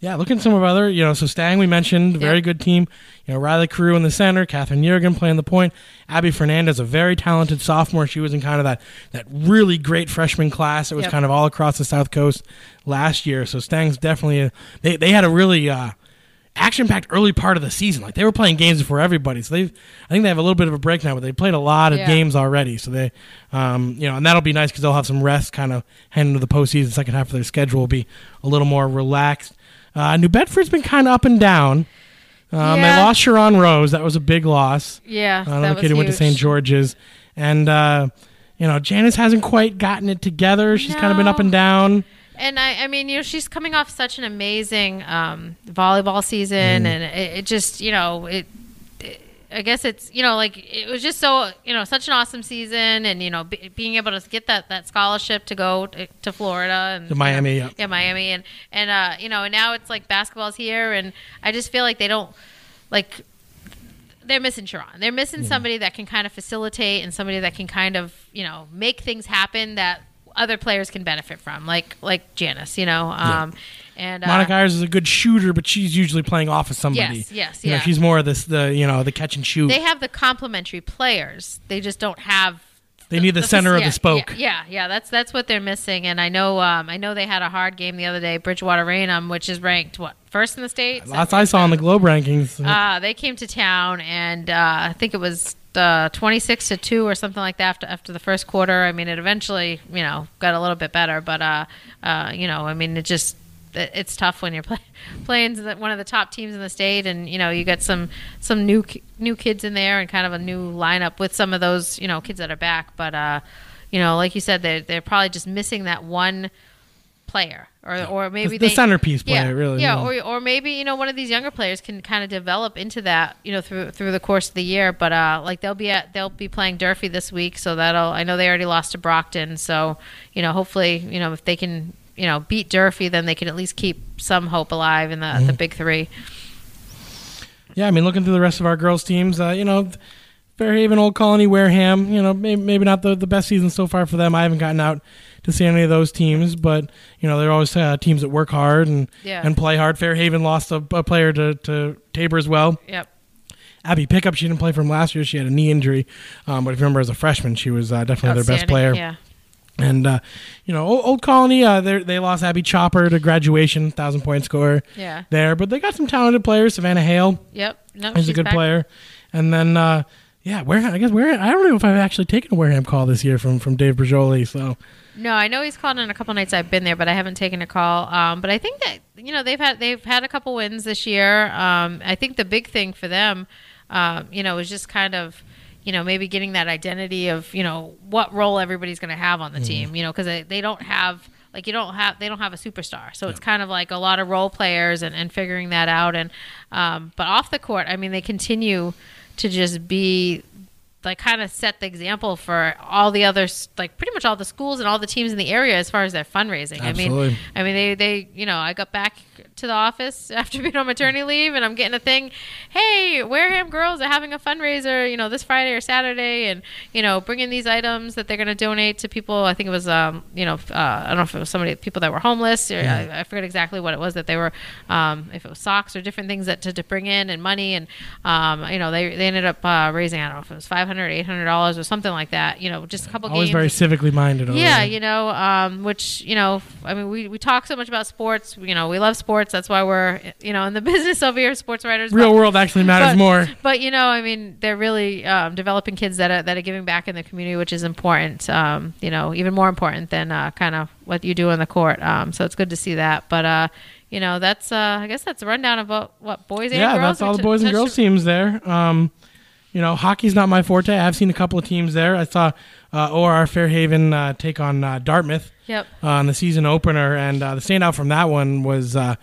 Yeah, looking at some of other, you know, so Stang we mentioned, very Yep. good team. You know, Riley Carew in the center, Catherine Jurgen playing the point, Abby Fernandez, a very talented sophomore. She was in kind of that that really great freshman class It was Yep. kind of all across the South Coast last year. So Stang's definitely a, they they had a really uh, action packed early part of the season. Like they were playing games before everybody. So they I think they have a little bit of a break now, but they played a lot of Yeah. games already. So they um, you know, and that'll be nice because they'll have some rest kind of heading into the postseason. Second half of their schedule will be a little more relaxed. Uh, New Bedford's been kind of up and down. Um, Yeah. They lost Sharon Rose. That was a big loss. yeah, Uh, another kid who went to. St. George's. And, uh, you know, Janice hasn't quite gotten it together. She's kind of been up and down. And I, I mean, you know, she's coming off such an amazing um, volleyball season, and it, it just, you know, it, it. I guess it's, you know, like it was just so, you know, such an awesome season, and you know, be, being able to get that that scholarship to go to, to Florida and To Miami, you know, yeah. yeah, Miami, and and uh, you know, and now it's like basketball's here, and I just feel like they don't like they're missing Sharon. They're missing somebody that can kind of facilitate and somebody that can kind of, you know, make things happen that other players can benefit from, like like Janice, you know. Um, and uh, Monica Ayers is a good shooter, but she's usually playing off of somebody. Yes, yes, You know, yeah. she's more of this, the you know, the catch and shoot. they have the complementary players. They just don't have. They need the center of yeah, the spoke. Yeah, yeah, yeah, That's that's what they're missing. And I know, um, I know they had a hard game the other day, Bridgewater Raynham, which is ranked what first in the state. Lots I saw in the Globe rankings. Uh, they came to town, and uh, I think it was uh, 26 to 2 or something like that after, after the first quarter. I mean, it eventually, you know, got a little bit better, but, uh, uh, you know, I mean, it just. it- It's tough when you're play, playing one of the top teams in the state, and you know you get some some new new kids in there, and kind of a new lineup with some of those you know kids that are back. But uh, you know, like you said, they're they're probably just missing that one player, or or maybe the they, centerpiece yeah, player, really, Yeah, yeah. or or maybe you know one of these younger players can kind of develop into that you know through through the course of the year. But uh, like they'll be at they'll be playing Durfee this week, so that'll I know they already lost to Brockton, so you know hopefully you know if they can you know beat Durfee, then they can at least keep some hope alive in the Mm-hmm. the big three. Yeah, I mean, looking through the rest of our girls' teams, uh, you know, Fairhaven, Old Colony, Wareham, you know, maybe, maybe not the, the best season so far for them. I haven't gotten out to see any of those teams, but, you know, they're always uh, teams that work hard and, Yeah. and play hard. Fairhaven lost a, a player to, to Tabor as well. Yep. Abby Pickup, she didn't play from last year. She had a knee injury. Um, but if you remember, as a freshman, she was uh, definitely their best player. Yeah. And, uh, you know, Old, Old Colony, uh, they they lost Abby Chopper to graduation, 1,000 point scorer Yeah. there, but they got some talented players. Savannah Hale, Yep. No, He's a good back. player. And then, uh, yeah, Wareham. I guess Wareham. I don't know if I've actually taken a Wareham call this year from from Dave Berjoli. So No, I know he's called in a couple nights I've been there, but I haven't taken a call. Um, but I think that you know they've had they've had a couple wins this year. Um, I think the big thing for them, um, you know, is just kind of you know maybe getting that identity of you know what role everybody's going to have on the team. You know, because they, they don't have like you don't have they don't have a superstar, so it's kind of like a lot of role players and, and figuring that out. And um, but off the court, I mean, they continue to just be like kind of set the example for all the others like pretty much all the schools and all the teams in the area as far as their fundraising. I mean i mean they they you know i got back to the office after being on maternity leave and i'm getting a thing hey wareham girls are having a fundraiser you know this friday or saturday and you know bringing these items that they're going to donate to people i think it was um you know uh, i don't know if it was somebody people that were homeless or I, I forget exactly what it was that they were um if it was socks or different things that to, to bring in and money and um you know they they ended up uh, raising i don't know if it was 500 800 dollars or something like that you know just a couple Always games very civically minded. yeah, you know, um, which you know, I mean, we, we talk so much about sports. You know, we love sports. That's why we're you know in the business over here, sports writers. Real but- world actually matters but, more. But you know, I mean, they're really um, developing kids that are that are giving back in the community, which is important. Um, you know, even more important than uh, kind of what you do on the court. Um, so it's good to see that. But uh, you know, that's uh, I guess that's a rundown about what boys and Yeah, girls. that's all the t- boys and touched- girls teams there. Um, you know, hockey's not my forte. I've seen a couple of teams there. I saw uh, OR Fairhaven uh, take on uh, Dartmouth Yep. uh, on the season opener, and uh, the standout from that one was uh,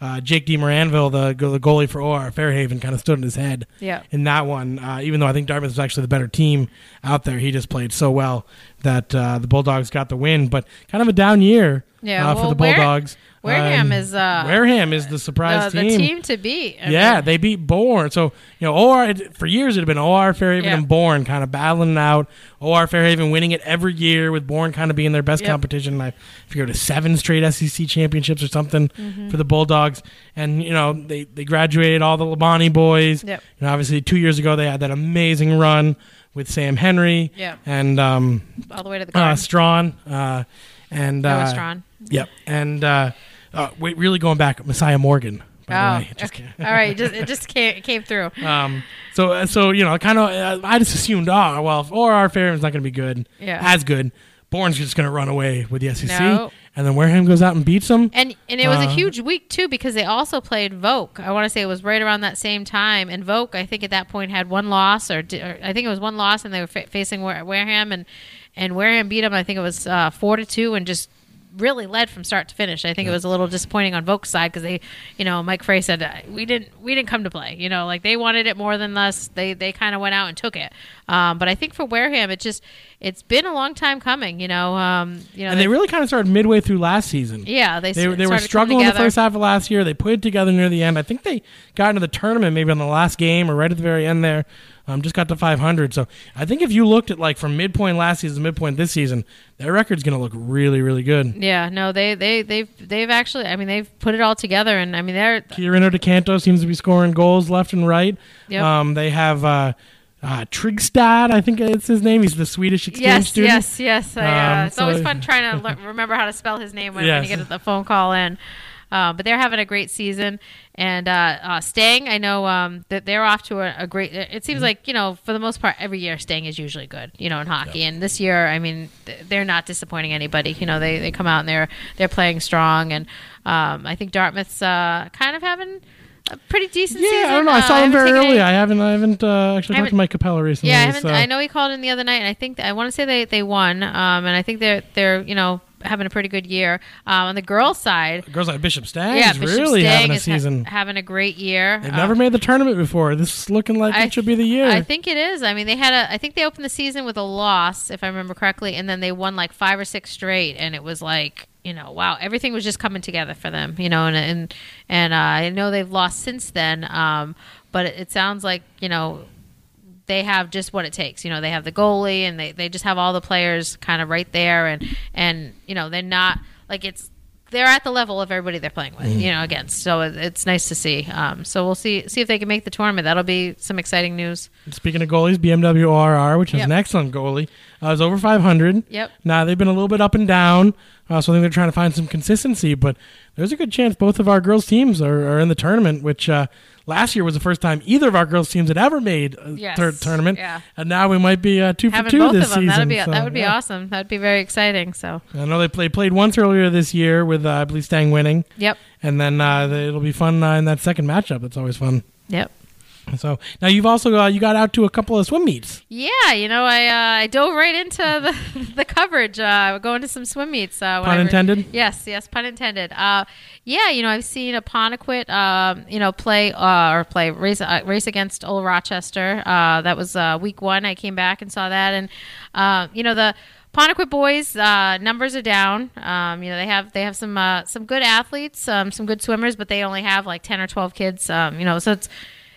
uh, Jake DeMoranville, the, the goalie for OR Fairhaven, kind of stood in his head Yeah. in that one. Uh, even though I think Dartmouth was actually the better team out there, he just played so well that uh, the Bulldogs got the win. But kind of a down year Yeah, uh, for the Bulldogs. Wareham Um, is uh, Wareham is the the, surprise the team. team to beat. I Yeah, mean, they beat Bourne. So you know, OR it- for years it had been OR Fairhaven Yeah. and Bourne kind of battling it out. OR Fairhaven winning it every year, with Bourne kind of being their best Yep. competition. I figure to seven straight SEC championships or something Mm-hmm. for the Bulldogs. And you know, they they graduated all the Labonte boys. Yep. You know, obviously two years ago they had that amazing run with Sam Henry. Yep. And um, all the way to the uh. Strawn. Uh, and Noah uh, Strawn. Yep. And uh, uh, wait, really going back, Messiah Morgan. By Oh, the way. Just okay. all right. Just, it just came, it came through. Um, so, uh, so you know, kind of, uh, I just assumed, oh, well, OR Fairhaven's not going to be good, Yeah. as good, Bourne's just going to run away with the SEC, No. and then Wareham goes out and beats them. And and it was a Uh, huge week too because they also played Voke. I want to say it was right around that same time. And Voke, I think at that point had one loss, or, or I think it was one loss, and they were fa- facing Wareham, and and Wareham beat them. I think it was uh, four to two, and just really led from start to finish. I think it was a little disappointing on Voke's side because they, you know, Mike Frey said uh, we didn't we didn't come to play. You know, like they wanted it more than us. They they kind of went out and took it. Um, but I think for Wareham, it just it's been a long time coming. You know, um, you know, And they they- really kind of started midway through last season. yeah they They, they were struggling the first half of last year. They put it together near the end. I think they got into the tournament maybe on the last game or right at the very end there. Um, just got to 500. So I think if you looked at like from midpoint last season to midpoint this season, their record's going to look really, really good. Yeah, no, they they they've they've actually. I mean, they've put it all together, and I mean, they're Kierino DeCanto seems to be scoring goals left and right. Yep. Um, they have uh, uh, Trigstad, I think it's his name. He's the Swedish exchange yes, student. yes, yes. I, uh, Um, it's always fun trying to le- remember how to spell his name when, when you get the phone call in. Uh, but they're having a great season, and uh, uh, Stang, I know um, that they're off to a, a great. It seems Mm-hmm. like you know, for the most part, every year Stang is usually good, you know, in hockey. And this year, I mean, th- they're not disappointing anybody. You know, they, they come out and they're they're playing strong, and um, I think Dartmouth's uh, kind of having a pretty decent Yeah, season. I don't know. I Uh, saw them haven't very early. any- I haven't. I haven't uh, actually talked haven't- to Mike Capella recently. yeah, I, so. I know he called in the other night, and I think I want to say they, they won, um, and I think they're they're you know having a pretty good year. Um, on the girls' side, Girls like Bishop Stang yeah, is Bishop really having a is ha- season. having a great year. They've Um, never made the tournament before. This is looking like I it should be the year. I think it is. I mean, they had a. I think they opened the season with a loss, if I remember correctly, and then they won like five or six straight, and it was like you know, wow, everything was just coming together for them, you know, and and and uh, I know they've lost since then, um, but it, it sounds like you know they have just what it takes. You know, they have the goalie and they, they just have all the players kind of right there and and you know, they're not like it's they're at the level of everybody they're playing with, you know, against. So it's nice to see. Um, so we'll see see if they can make the tournament. That'll be some exciting news. Speaking of goalies, BMW RR, which is Yep. an excellent goalie, uh, is over 500. Yep. Now they've been a little bit up and down, uh, so I think they're trying to find some consistency. But there's a good chance both of our girls' teams are, are in the tournament, which uh, last year was the first time either of our girls' teams had ever made a Yes. third tournament. Yeah. And now we might be uh, two for two both this of them, season. that'd be so, that would be yeah. awesome. That'd be very exciting. So I know they play, played once earlier this year with uh, I believe Stang winning, yep, and then uh, they, it'll be fun uh, in that second matchup. That's always fun. yep. So now you've also uh, you got out to a couple of swim meets. Yeah, you know, I uh, I dove right into the the coverage. Uh, going to some swim meets. Uh, Pun intended? Yes, yes, pun intended. Uh, yeah, you know, I've seen a Apponequet, um, you know, play uh, or play race uh, race against Old Rochester. Uh, that was uh, week one. I came back and saw that, and uh, you know the. Apponequet boys uh, numbers are down. Um, you know they have they have some uh, some good athletes, um, some good swimmers, but they only have like ten or twelve kids. Um, you know, so it's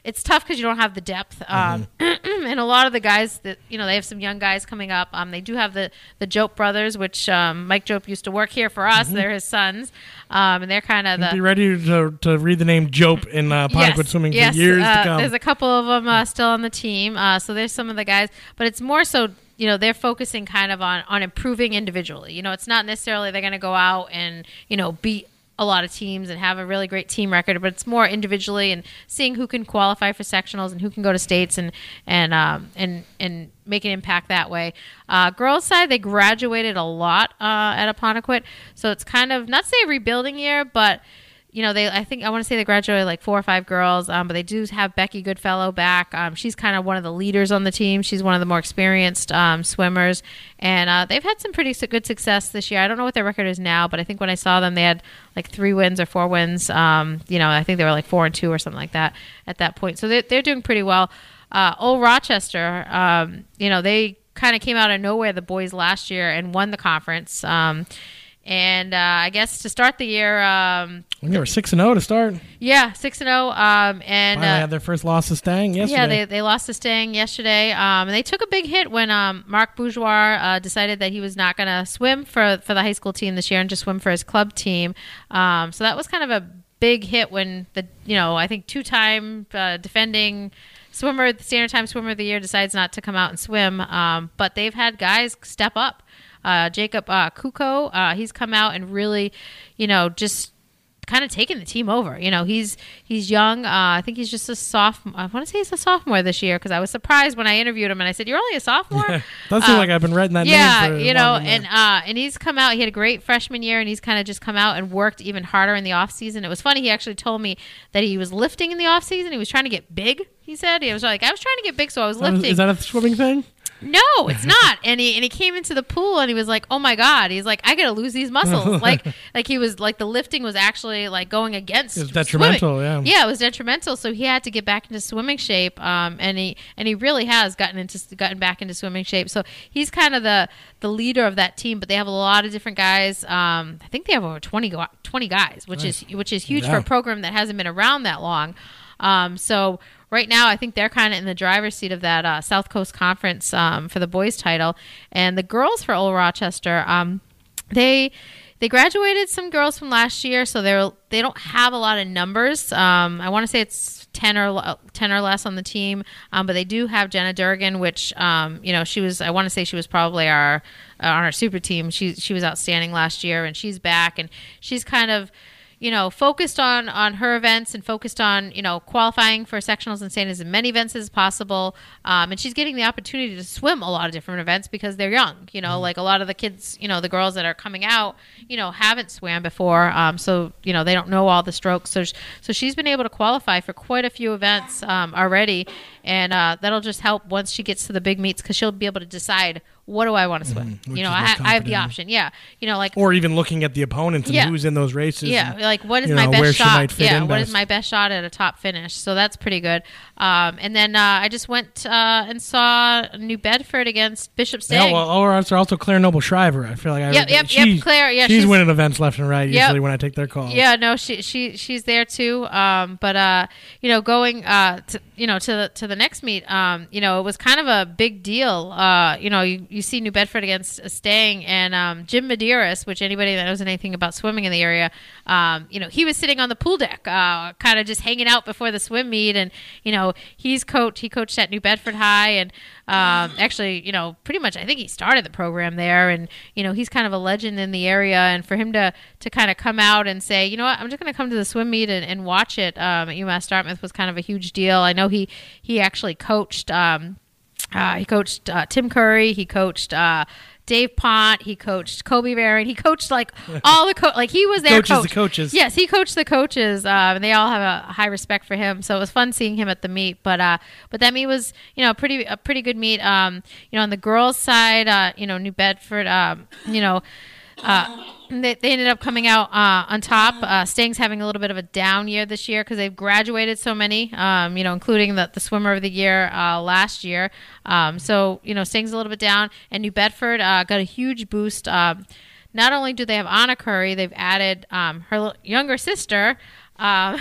it's tough because you don't have the depth. Um, and a lot of the guys that you know they have some young guys coming up. Um, they do have the the Jope brothers, which um, Mike Jope used to work here for us. They're his sons, um, and they're kind of the Be ready to, to read the name Jope in uh, Apponequet swimming yes, for years uh, to come. There's a couple of them uh, still on the team. Uh, so there's some of the guys, but it's more so you know they're focusing kind of on on improving individually. You know, it's not necessarily they're going to go out and you know beat a lot of teams and have a really great team record, but it's more individually and seeing who can qualify for sectionals and who can go to states and and um, and and make an impact that way. Uh, girls side, they graduated a lot uh, at Apponequet, so it's kind of not say rebuilding year, but you know, they I think I want to say they graduated like four or five girls, um, but they do have Becky Goodfellow back. Um, she's kind of one of the leaders on the team. She's one of the more experienced um, swimmers, and uh, they've had some pretty good success this year. I don't know what their record is now, but I think when I saw them, they had like three wins or four wins. Um, you know, I think they were like four and two or something like that at that point. So they're, they're doing pretty well. Uh, Old Rochester, um, you know, they kind of came out of nowhere the boys last year and won the conference. Um, and uh, I guess to start the year, um, they were six and zero to start. yeah, six and zero. Um, and uh, had their first loss to Stang yesterday. yeah, they, they lost to Stang yesterday. Um, and they took a big hit when um, Mark Bourgeois uh, decided that he was not going to swim for for the high school team this year and just swim for his club team. Um, so that was kind of a big hit when the you know I think two time uh, defending swimmer, the standard time swimmer of the year, decides not to come out and swim. Um, but they've had guys step up. Uh, Jacob uh, Kuko, uh, he's come out and really, you know, just kind of taken the team over. You know, he's he's young. Uh, I think he's just a sophomore. I want to say he's a sophomore this year because I was surprised when I interviewed him and I said, "You're only a sophomore." Does seem Uh, like I've been writing that yeah, name for you know, and uh, and he's come out. He had a great freshman year, and he's kind of just come out and worked even harder in the off season. It was funny. He actually told me that he was lifting in the off season. He was trying to get big. He said he was like, I was trying to get big, so I was lifting. Is that a swimming thing? No, it's not. And he and he came into the pool and he was like, "Oh my god!" He's like, "I gotta lose these muscles." like like he was like the lifting was actually like going against. It was detrimental, swimming. yeah. Yeah, it was detrimental. So he had to get back into swimming shape. Um, and he and he really has gotten into gotten back into swimming shape. So he's kind of the the leader of that team. But they have a lot of different guys. Um, I think they have over 20, 20 guys, which is which is huge for a program that hasn't been around that long. Um, so right now, I think they're kind of in the driver's seat of that uh, South Coast Conference um, for the boys' title, and the girls for Old Rochester. Um, they they graduated some girls from last year, so they're they don't have a lot of numbers. Um, I want to say it's ten or ten or less on the team, um, but they do have Jenna Durgan, which um, you know she was. I want to say she was probably our uh, on our super team. She she was outstanding last year, and she's back, and she's kind of you know, focused on on her events and focused on you know qualifying for sectionals and standings as many events as possible. Um, and she's getting the opportunity to swim a lot of different events because they're young. You know, like a lot of the kids, you know, the girls that are coming out, you know, haven't swam before, um, so you know they don't know all the strokes. So sh- so she's been able to qualify for quite a few events um, already, and uh, that'll just help once she gets to the big meets because she'll be able to decide what do I want to swim. which you know, I, I have the option. Yeah, you know, like Or even looking at the opponents and Yeah. who's in those races. yeah, and, like what is my know, best where she shot? might fit yeah, what is best. my best shot at a top finish? So that's pretty good. Um, and then uh, I just went uh, and saw New Bedford against Bishop Yeah, Stang. well, or also Claire Noble Shriver. I feel like I Yep, yep, yep, Claire, yeah, she's, she's- winning events left and right Yep. usually when I take their calls. yeah, no, she she she's there too. Um, but uh, you know, going uh, to, you know, to the to the next meet, um, you know, it was kind of a big deal. Uh, you know, you, you see New Bedford against Stang and um, Jim Medeiros, which anybody that knows anything about swimming in the area, um, you know, he was sitting on the pool deck, uh, kind of just hanging out before the swim meet, and you know, he's coached. He coached at New Bedford High, and um, actually, you know, pretty much, I think he started the program there, and you know, he's kind of a legend in the area, and for him to to kind of come out and say, you know what, I'm just going to come to the swim meet and, and watch it um, at UMass Dartmouth was kind of a huge deal. I know he he actually coached. Um, uh, he coached uh, Tim Curry. He coached uh, Dave Pont. He coached Kobe Barron. He coached like all the co- like he was their Coaches the coaches. Yes, he coached the coaches, uh, and they all have a high respect for him. So it was fun seeing him at the meet. But uh, but that meet was you know pretty a pretty good meet. Um, you know on the girls' side, uh, you know New Bedford, um, you know. Uh, they, they ended up coming out uh, on top. Uh, Stang's having a little bit of a down year this year because they've graduated so many, um, you know, including the, the swimmer of the year uh, last year. Um, so, you know, Stang's a little bit down. And New Bedford uh, got a huge boost. Um, not only do they have Anna Curry, they've added um, her younger sister, um,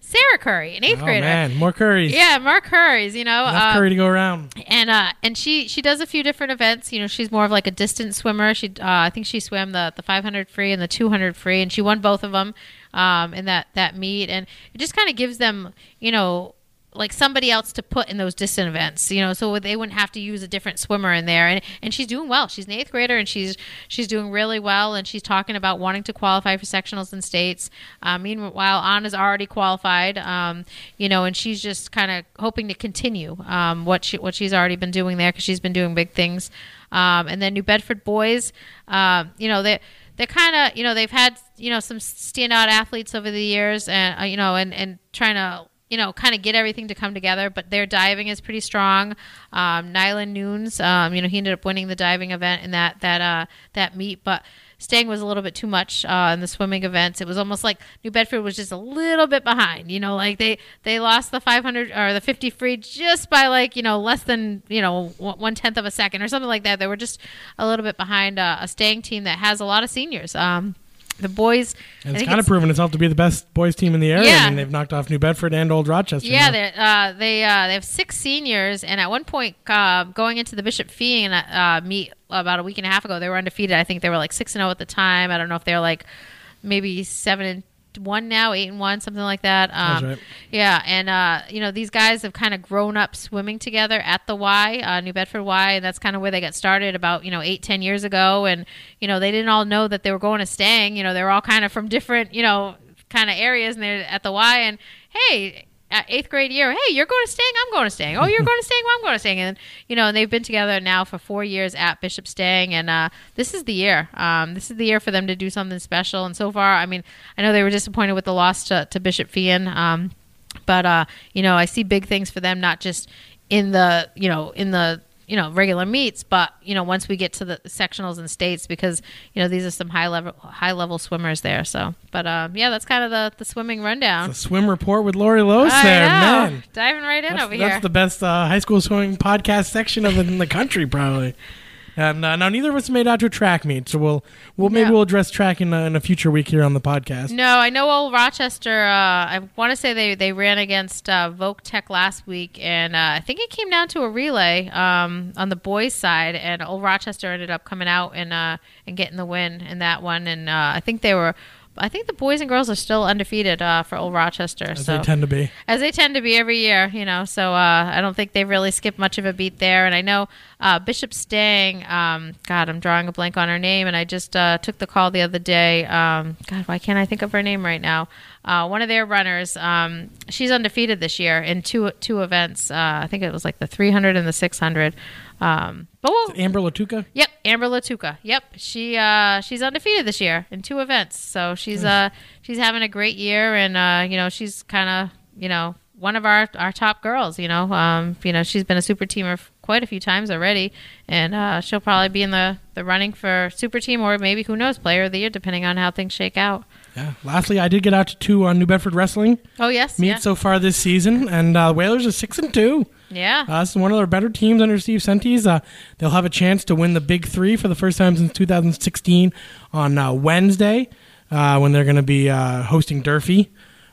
Sarah Curry, an eighth Oh grader. man, more curries. Yeah, more Curry's, you know. Enough um, curry to go around. and uh and she she does a few different events you know she's more of like a distance swimmer she uh, i think she swam the the 500 free and the 200 free and she won both of them um in that that meet and it just kind of gives them you know like somebody else to put in those distant events, you know, so they wouldn't have to use a different swimmer in there. And and she's doing well. She's an eighth grader, and she's she's doing really well. And she's talking about wanting to qualify for sectionals and states. Uh, meanwhile, Anna's already qualified, um, you know, and she's just kind of hoping to continue um, what she what she's already been doing there because she's been doing big things. Um, and then New Bedford boys, um, you know, they they're kind of you know they've had you know some standout athletes over the years, and uh, you know, and and trying to you know, kind of get everything to come together. But their diving is pretty strong. Um, Nylan Nunes, um, you know, he ended up winning the diving event in that that uh, that meet, but. Stang was a little bit too much uh, in the swimming events. It was almost like New Bedford was just a little bit behind. You know, like they they lost the 500 or the 50 free just by like you know less than you know one tenth of a second or something like that. They were just a little bit behind uh, a Stang team that has a lot of seniors. Um, the boys. And it's kind of proven itself to be the best boys team in the area. Yeah. I mean, they've knocked off New Bedford and Old Rochester. Yeah, they uh, they uh, they have six seniors, and at one point, uh, going into the Bishop Fee uh, meet about a week and a half ago, they were undefeated. I think they were like six and zero at the time. I don't know if they're like maybe seven and one now, eight and one, something like that. Um, right. Yeah, and uh, you know these guys have kind of grown up swimming together at the Y, uh, New Bedford Y, and that's kind of where they got started about you know eight ten years ago, and you know they didn't all know that they were going to Stang. You know they were all kind of from different you know kind of areas, and they're at the Y, and hey. Eighth grade year, hey, you're going to Stang, I'm going to Stang. Oh, you're going to Stang, well, I'm going to Stang. And you know, and they've been together now for four years at Bishop Stang, and uh, this is the year. Um, this is the year for them to do something special. And so far, I mean, I know they were disappointed with the loss to, to Bishop Feehan. Um, but uh, you know, I see big things for them, not just in the you know in the you know regular meets, but you know once we get to the sectionals and states, because you know these are some high level high level swimmers there. So, but um, yeah, that's kind of the the swimming rundown. The swim report with Lori Lose there, know. man. diving right in That's, over that's here. That's the best uh, high school swimming podcast section of the, in the country, probably. And uh, now neither of us made out to a track meet, so we'll we'll maybe No. we'll address track in, uh, in a future week here on the podcast. No, I know old Rochester. Uh, I want to say they, they ran against uh, Voc Tech last week, and uh, I think it came down to a relay um, on the boys' side, and old Rochester ended up coming out and uh, and getting the win in that one. And uh, I think they were, I think the boys and girls are still undefeated uh, for old Rochester. As so they tend to be. as they tend to be every year, you know. So uh, I don't think they've really skipped much of a beat there. And I know uh, Bishop Stang. Um, God, I'm drawing a blank on her name, and I just uh, took the call the other day. Um, God, why can't I think of her name right now? Uh, one of their runners. Um, she's undefeated this year in two two events. Uh, I think it was like the 300 and the 600. Um, but we'll, Amber Latuka. Yep, Amber Latuka. Yep, she uh, she's undefeated this year in two events. So she's uh she's having a great year, and uh, you know she's kind of you know one of our our top girls. You know, um, you know she's been a super teamer quite a few times already, and uh, she'll probably be in the the running for super team or maybe who knows player of the year depending on how things shake out. Yeah. Lastly, I did get out to two on New Bedford Wrestling Oh yes, meet yeah, so far this season, and uh, Whalers are six and two. Yeah. Uh, this is one of their better teams under Steve Sentes. Uh, they'll have a chance to win the Big Three for the first time since 2016 on uh, Wednesday, uh, when they're going to be uh, hosting Durfee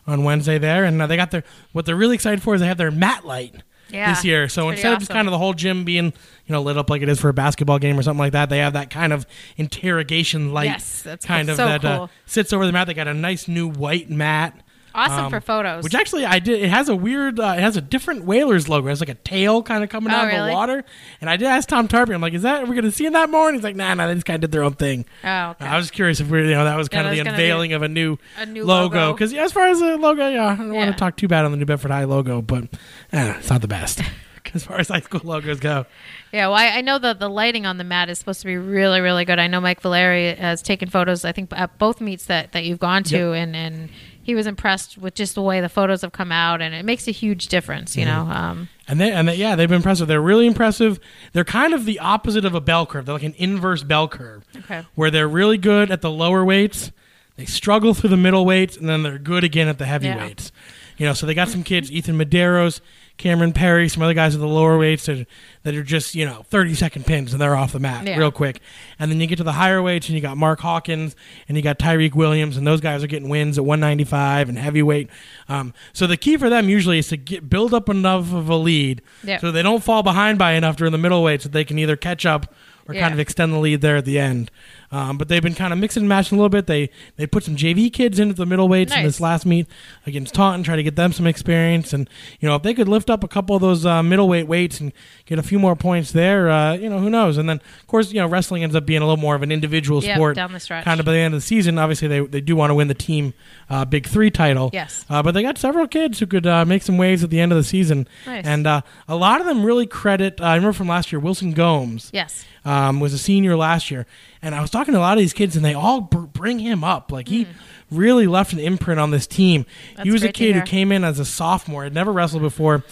on Wednesday there. And uh, they got their what they're really excited for is they have their mat light Yeah, this year. So instead pretty of just kind of the whole gym being you know lit up like it is for a basketball game or something like that, they have that kind of interrogation light. Yes, that's kind of so that uh, cool. sits over the mat. They got a nice new white mat. Awesome um, for photos. Which actually I did. It has a weird. Uh, it has a different Whalers logo. It has like a tail kind of coming Oh, out of really? the water. And I did ask Tom Tarpey. I'm like, "Is that we're going to see in that more?" And he's like, "Nah, nah. They just kind of did their own thing." oh, okay. I was curious if we're you know that was kind Yeah, of the that's gonna be unveiling of a new, a new logo. Because yeah, as far as the logo, yeah, I don't want to talk too bad on the New Bedford High logo, but eh, it's not the best. as far as high school logos go. Yeah, well, I, I know that the lighting on the mat is supposed to be really, really good. I know Mike Valeri has taken photos. I think at both meets that, that you've gone to, Yep. and and he was impressed with just the way the photos have come out, and it makes a huge difference. You know, um, And they and they, yeah, they've been impressive. They're really impressive. They're kind of the opposite of a bell curve. They're like an inverse bell curve, Okay. where they're really good at the lower weights, they struggle through the middle weights, and then they're good again at the heavy weights. You know, so they got some kids, Ethan Medeiros, Cameron Perry, some other guys at the lower weights that, that are just you know thirty second pins and they're off the mat Yeah. real quick. And then you get to the higher weights and you got Mark Hawkins and you got Tyreek Williams and those guys are getting wins at 195 and heavyweight. Um, so the key for them usually is to get build up enough of a lead Yeah. so they don't fall behind by enough during the middle weights that they can either catch up or Yeah. kind of extend the lead there at the end. Um, but they've been kind of mixing and matching a little bit. They they put some JV kids into the middle weights in this last meet against Taunton, try to get them some experience. And you know if they could lift up a couple of those uh, middleweight weights and get a few more points there, uh, you know who knows. And then of course you know wrestling ends up being a little more of an individual Yep, sport down the stretch. Kind of by the end of the season, obviously they they do want to win the team uh, Big Three title. Yes. Uh, but they got several kids who could uh, make some waves at the end of the season. Nice. And uh, a lot of them really credit. Uh, I remember from last year, Wilson Gomes yes, um, was a senior last year, and I was talking to a lot of these kids, and they all br- bring him up. Like he really left an imprint on this team. That's he was a kid who came in as a sophomore, had never wrestled before,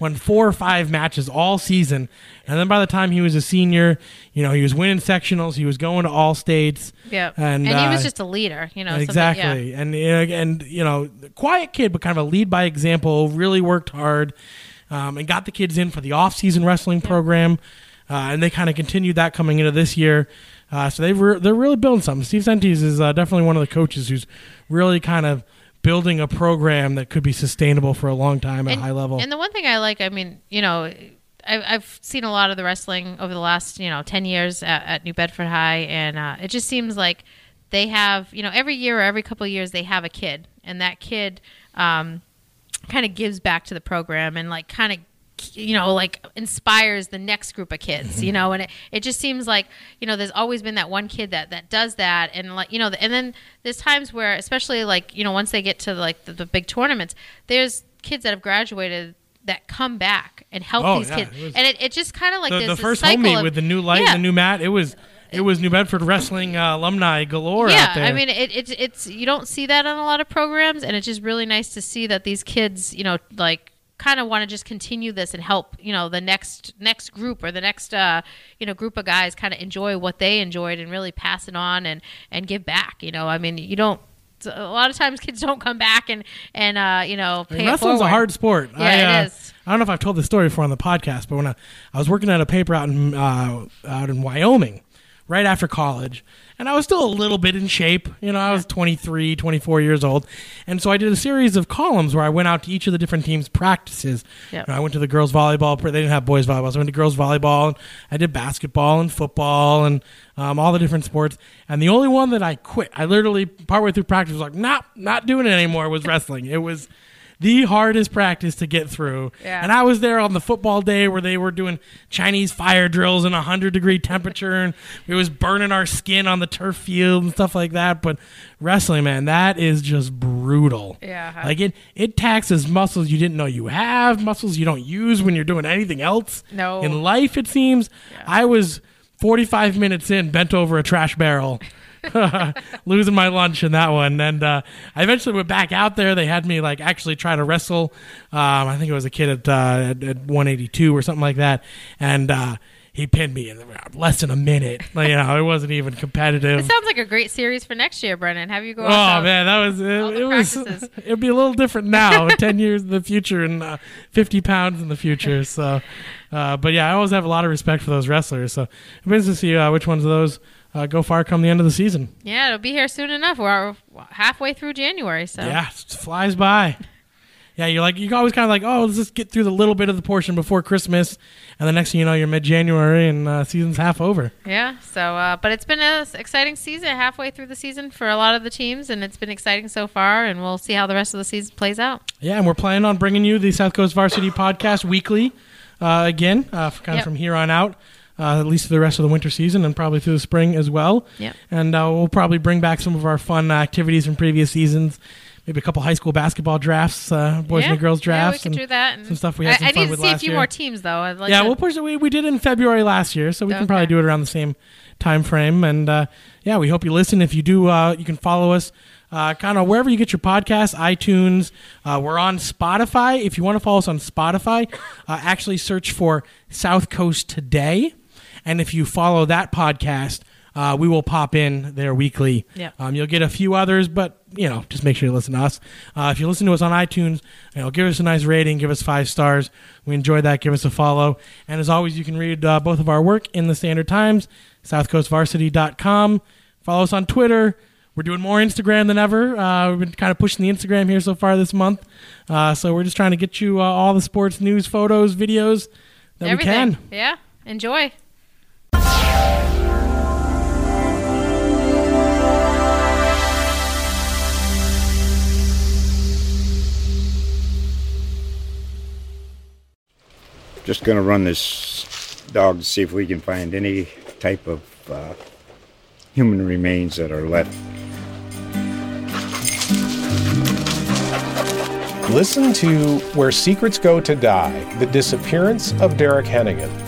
won four or five matches all season, and then by the time he was a senior, you know, he was winning sectionals, he was going to all states. yeah, And, he was uh, just a leader. You know, exactly, and you know, and you know, quiet kid, but kind of a lead by example. Really worked hard, um, and got the kids in for the off-season wrestling program, uh, and they kind of continued that coming into this year. Uh, so they re- they're really building something. Steve Sentes is uh, definitely one of the coaches who's really kind of building a program that could be sustainable for a long time at and, a high level. And the one thing I like, I mean, you know, I, I've seen a lot of the wrestling over the last, you know, 10 years at, at New Bedford High, and uh, it just seems like they have, you know, every year or every couple of years they have a kid, and that kid um, kind of gives back to the program and, like, kind of you know like inspires the next group of kids you know and it, it just seems like you know there's always been that one kid that that does that and like you know and then there's times where especially like you know once they get to like the, the big tournaments there's kids that have graduated that come back and help Oh, these yeah, kids it was- and it, it just kind of like the, the first home meet of- with the new light yeah. and the new mat, it was it was New Bedford wrestling uh, alumni galore yeah, out there. I mean, it, it's it's you don't see that on a lot of programs, and it's just really nice to see that these kids, you know, like kind of want to just continue this and help, you know, the next next group or the next uh, you know group of guys kind of enjoy what they enjoyed and really pass it on and and give back. You know, I mean, you don't. A lot of times, kids don't come back and and uh, you know I pay mean, it wrestling's a hard sport. Yeah, I, it uh, is. I don't know if I've told this story before on the podcast, but when I, I was working at a paper out in uh, out in Wyoming, right after college, and I was still a little bit in shape. You know, I was 23, 24 years old, and so I did a series of columns where I went out to each of the different teams' practices. Yep. You know, I went to the girls volleyball. They didn't have boys volleyball, so I went to girls volleyball. And I did basketball and football and um, all the different sports. And the only one that I quit, I literally partway through practice was like, "Nah, not doing it anymore." Was wrestling. It was the hardest practice to get through. Yeah. And I was there on the football day where they were doing Chinese fire drills in a hundred degree temperature, and it was burning our skin on the turf field and stuff like that. But wrestling, man, that is just brutal. Yeah. Like it, it taxes muscles you didn't know you have, muscles you don't use when you're doing anything else. No. In life, it seems. I was 45 minutes in, bent over a trash barrel. losing my lunch in that one and uh, i eventually went back out there they had me like actually try to wrestle um, i think it was a kid at, uh, at, at 182 or something like that and uh, he pinned me in less than a minute Like, you know it wasn't even competitive It sounds like a great series for next year, Brennan. Have you go? Oh man, that was it. it was it'd be a little different now, ten years in the future and uh, fifty pounds in the future. So, uh, but yeah, I always have a lot of respect for those wrestlers. So, it means to see uh, which ones of those uh, go far come the end of the season. Yeah, it'll be here soon enough. We're halfway through January, so Yeah, it flies by. Yeah, you're like you're always kind of like, oh, let's just get through the little bit of the portion before Christmas, and the next thing you know, you're mid-January and uh, season's half over. Yeah. So, uh, but it's been an exciting season, halfway through the season for a lot of the teams, and it's been exciting so far. And we'll see how the rest of the season plays out. Yeah, and we're planning on bringing you the South Coast Varsity Podcast weekly uh, again, uh, kind of Yep. from here on out, uh, at least for the rest of the winter season and probably through the spring as well. Yep. And uh, we'll probably bring back some of our fun activities from previous seasons. maybe a couple high school basketball drafts, uh, boys yeah. and girls Yeah, we drafts, could and do that. and some stuff we had I, some I fun need to see a few year. more teams though. Like yeah, to- we'll push it. We, we did it in February last year, so we can probably do it around the same time frame. And uh, yeah, we hope you listen. If you do, uh, you can follow us uh, kind of wherever you get your podcasts, iTunes. Uh, we're on Spotify. If you want to follow us on Spotify, uh, actually search for South Coast Today. And if you follow that podcast, uh, we will pop in there weekly. Yep. Um, you'll get a few others, but you know, just make sure you listen to us. Uh, if you listen to us on iTunes, you know, give us a nice rating, give us five stars. We enjoy that. Give us a follow. And as always, you can read uh, both of our work in the Standard Times, SouthCoastVarsity.com. Follow us on Twitter. We're doing more Instagram than ever. Uh, we've been kind of pushing the Instagram here so far this month. Uh, so we're just trying to get you uh, all the sports news, photos, videos that everything. we can. Yeah, enjoy. Just gonna run this dog to see if we can find any type of uh, human remains that are left. Listen to Where Secrets Go to Die The Disappearance of Derek Hennigan.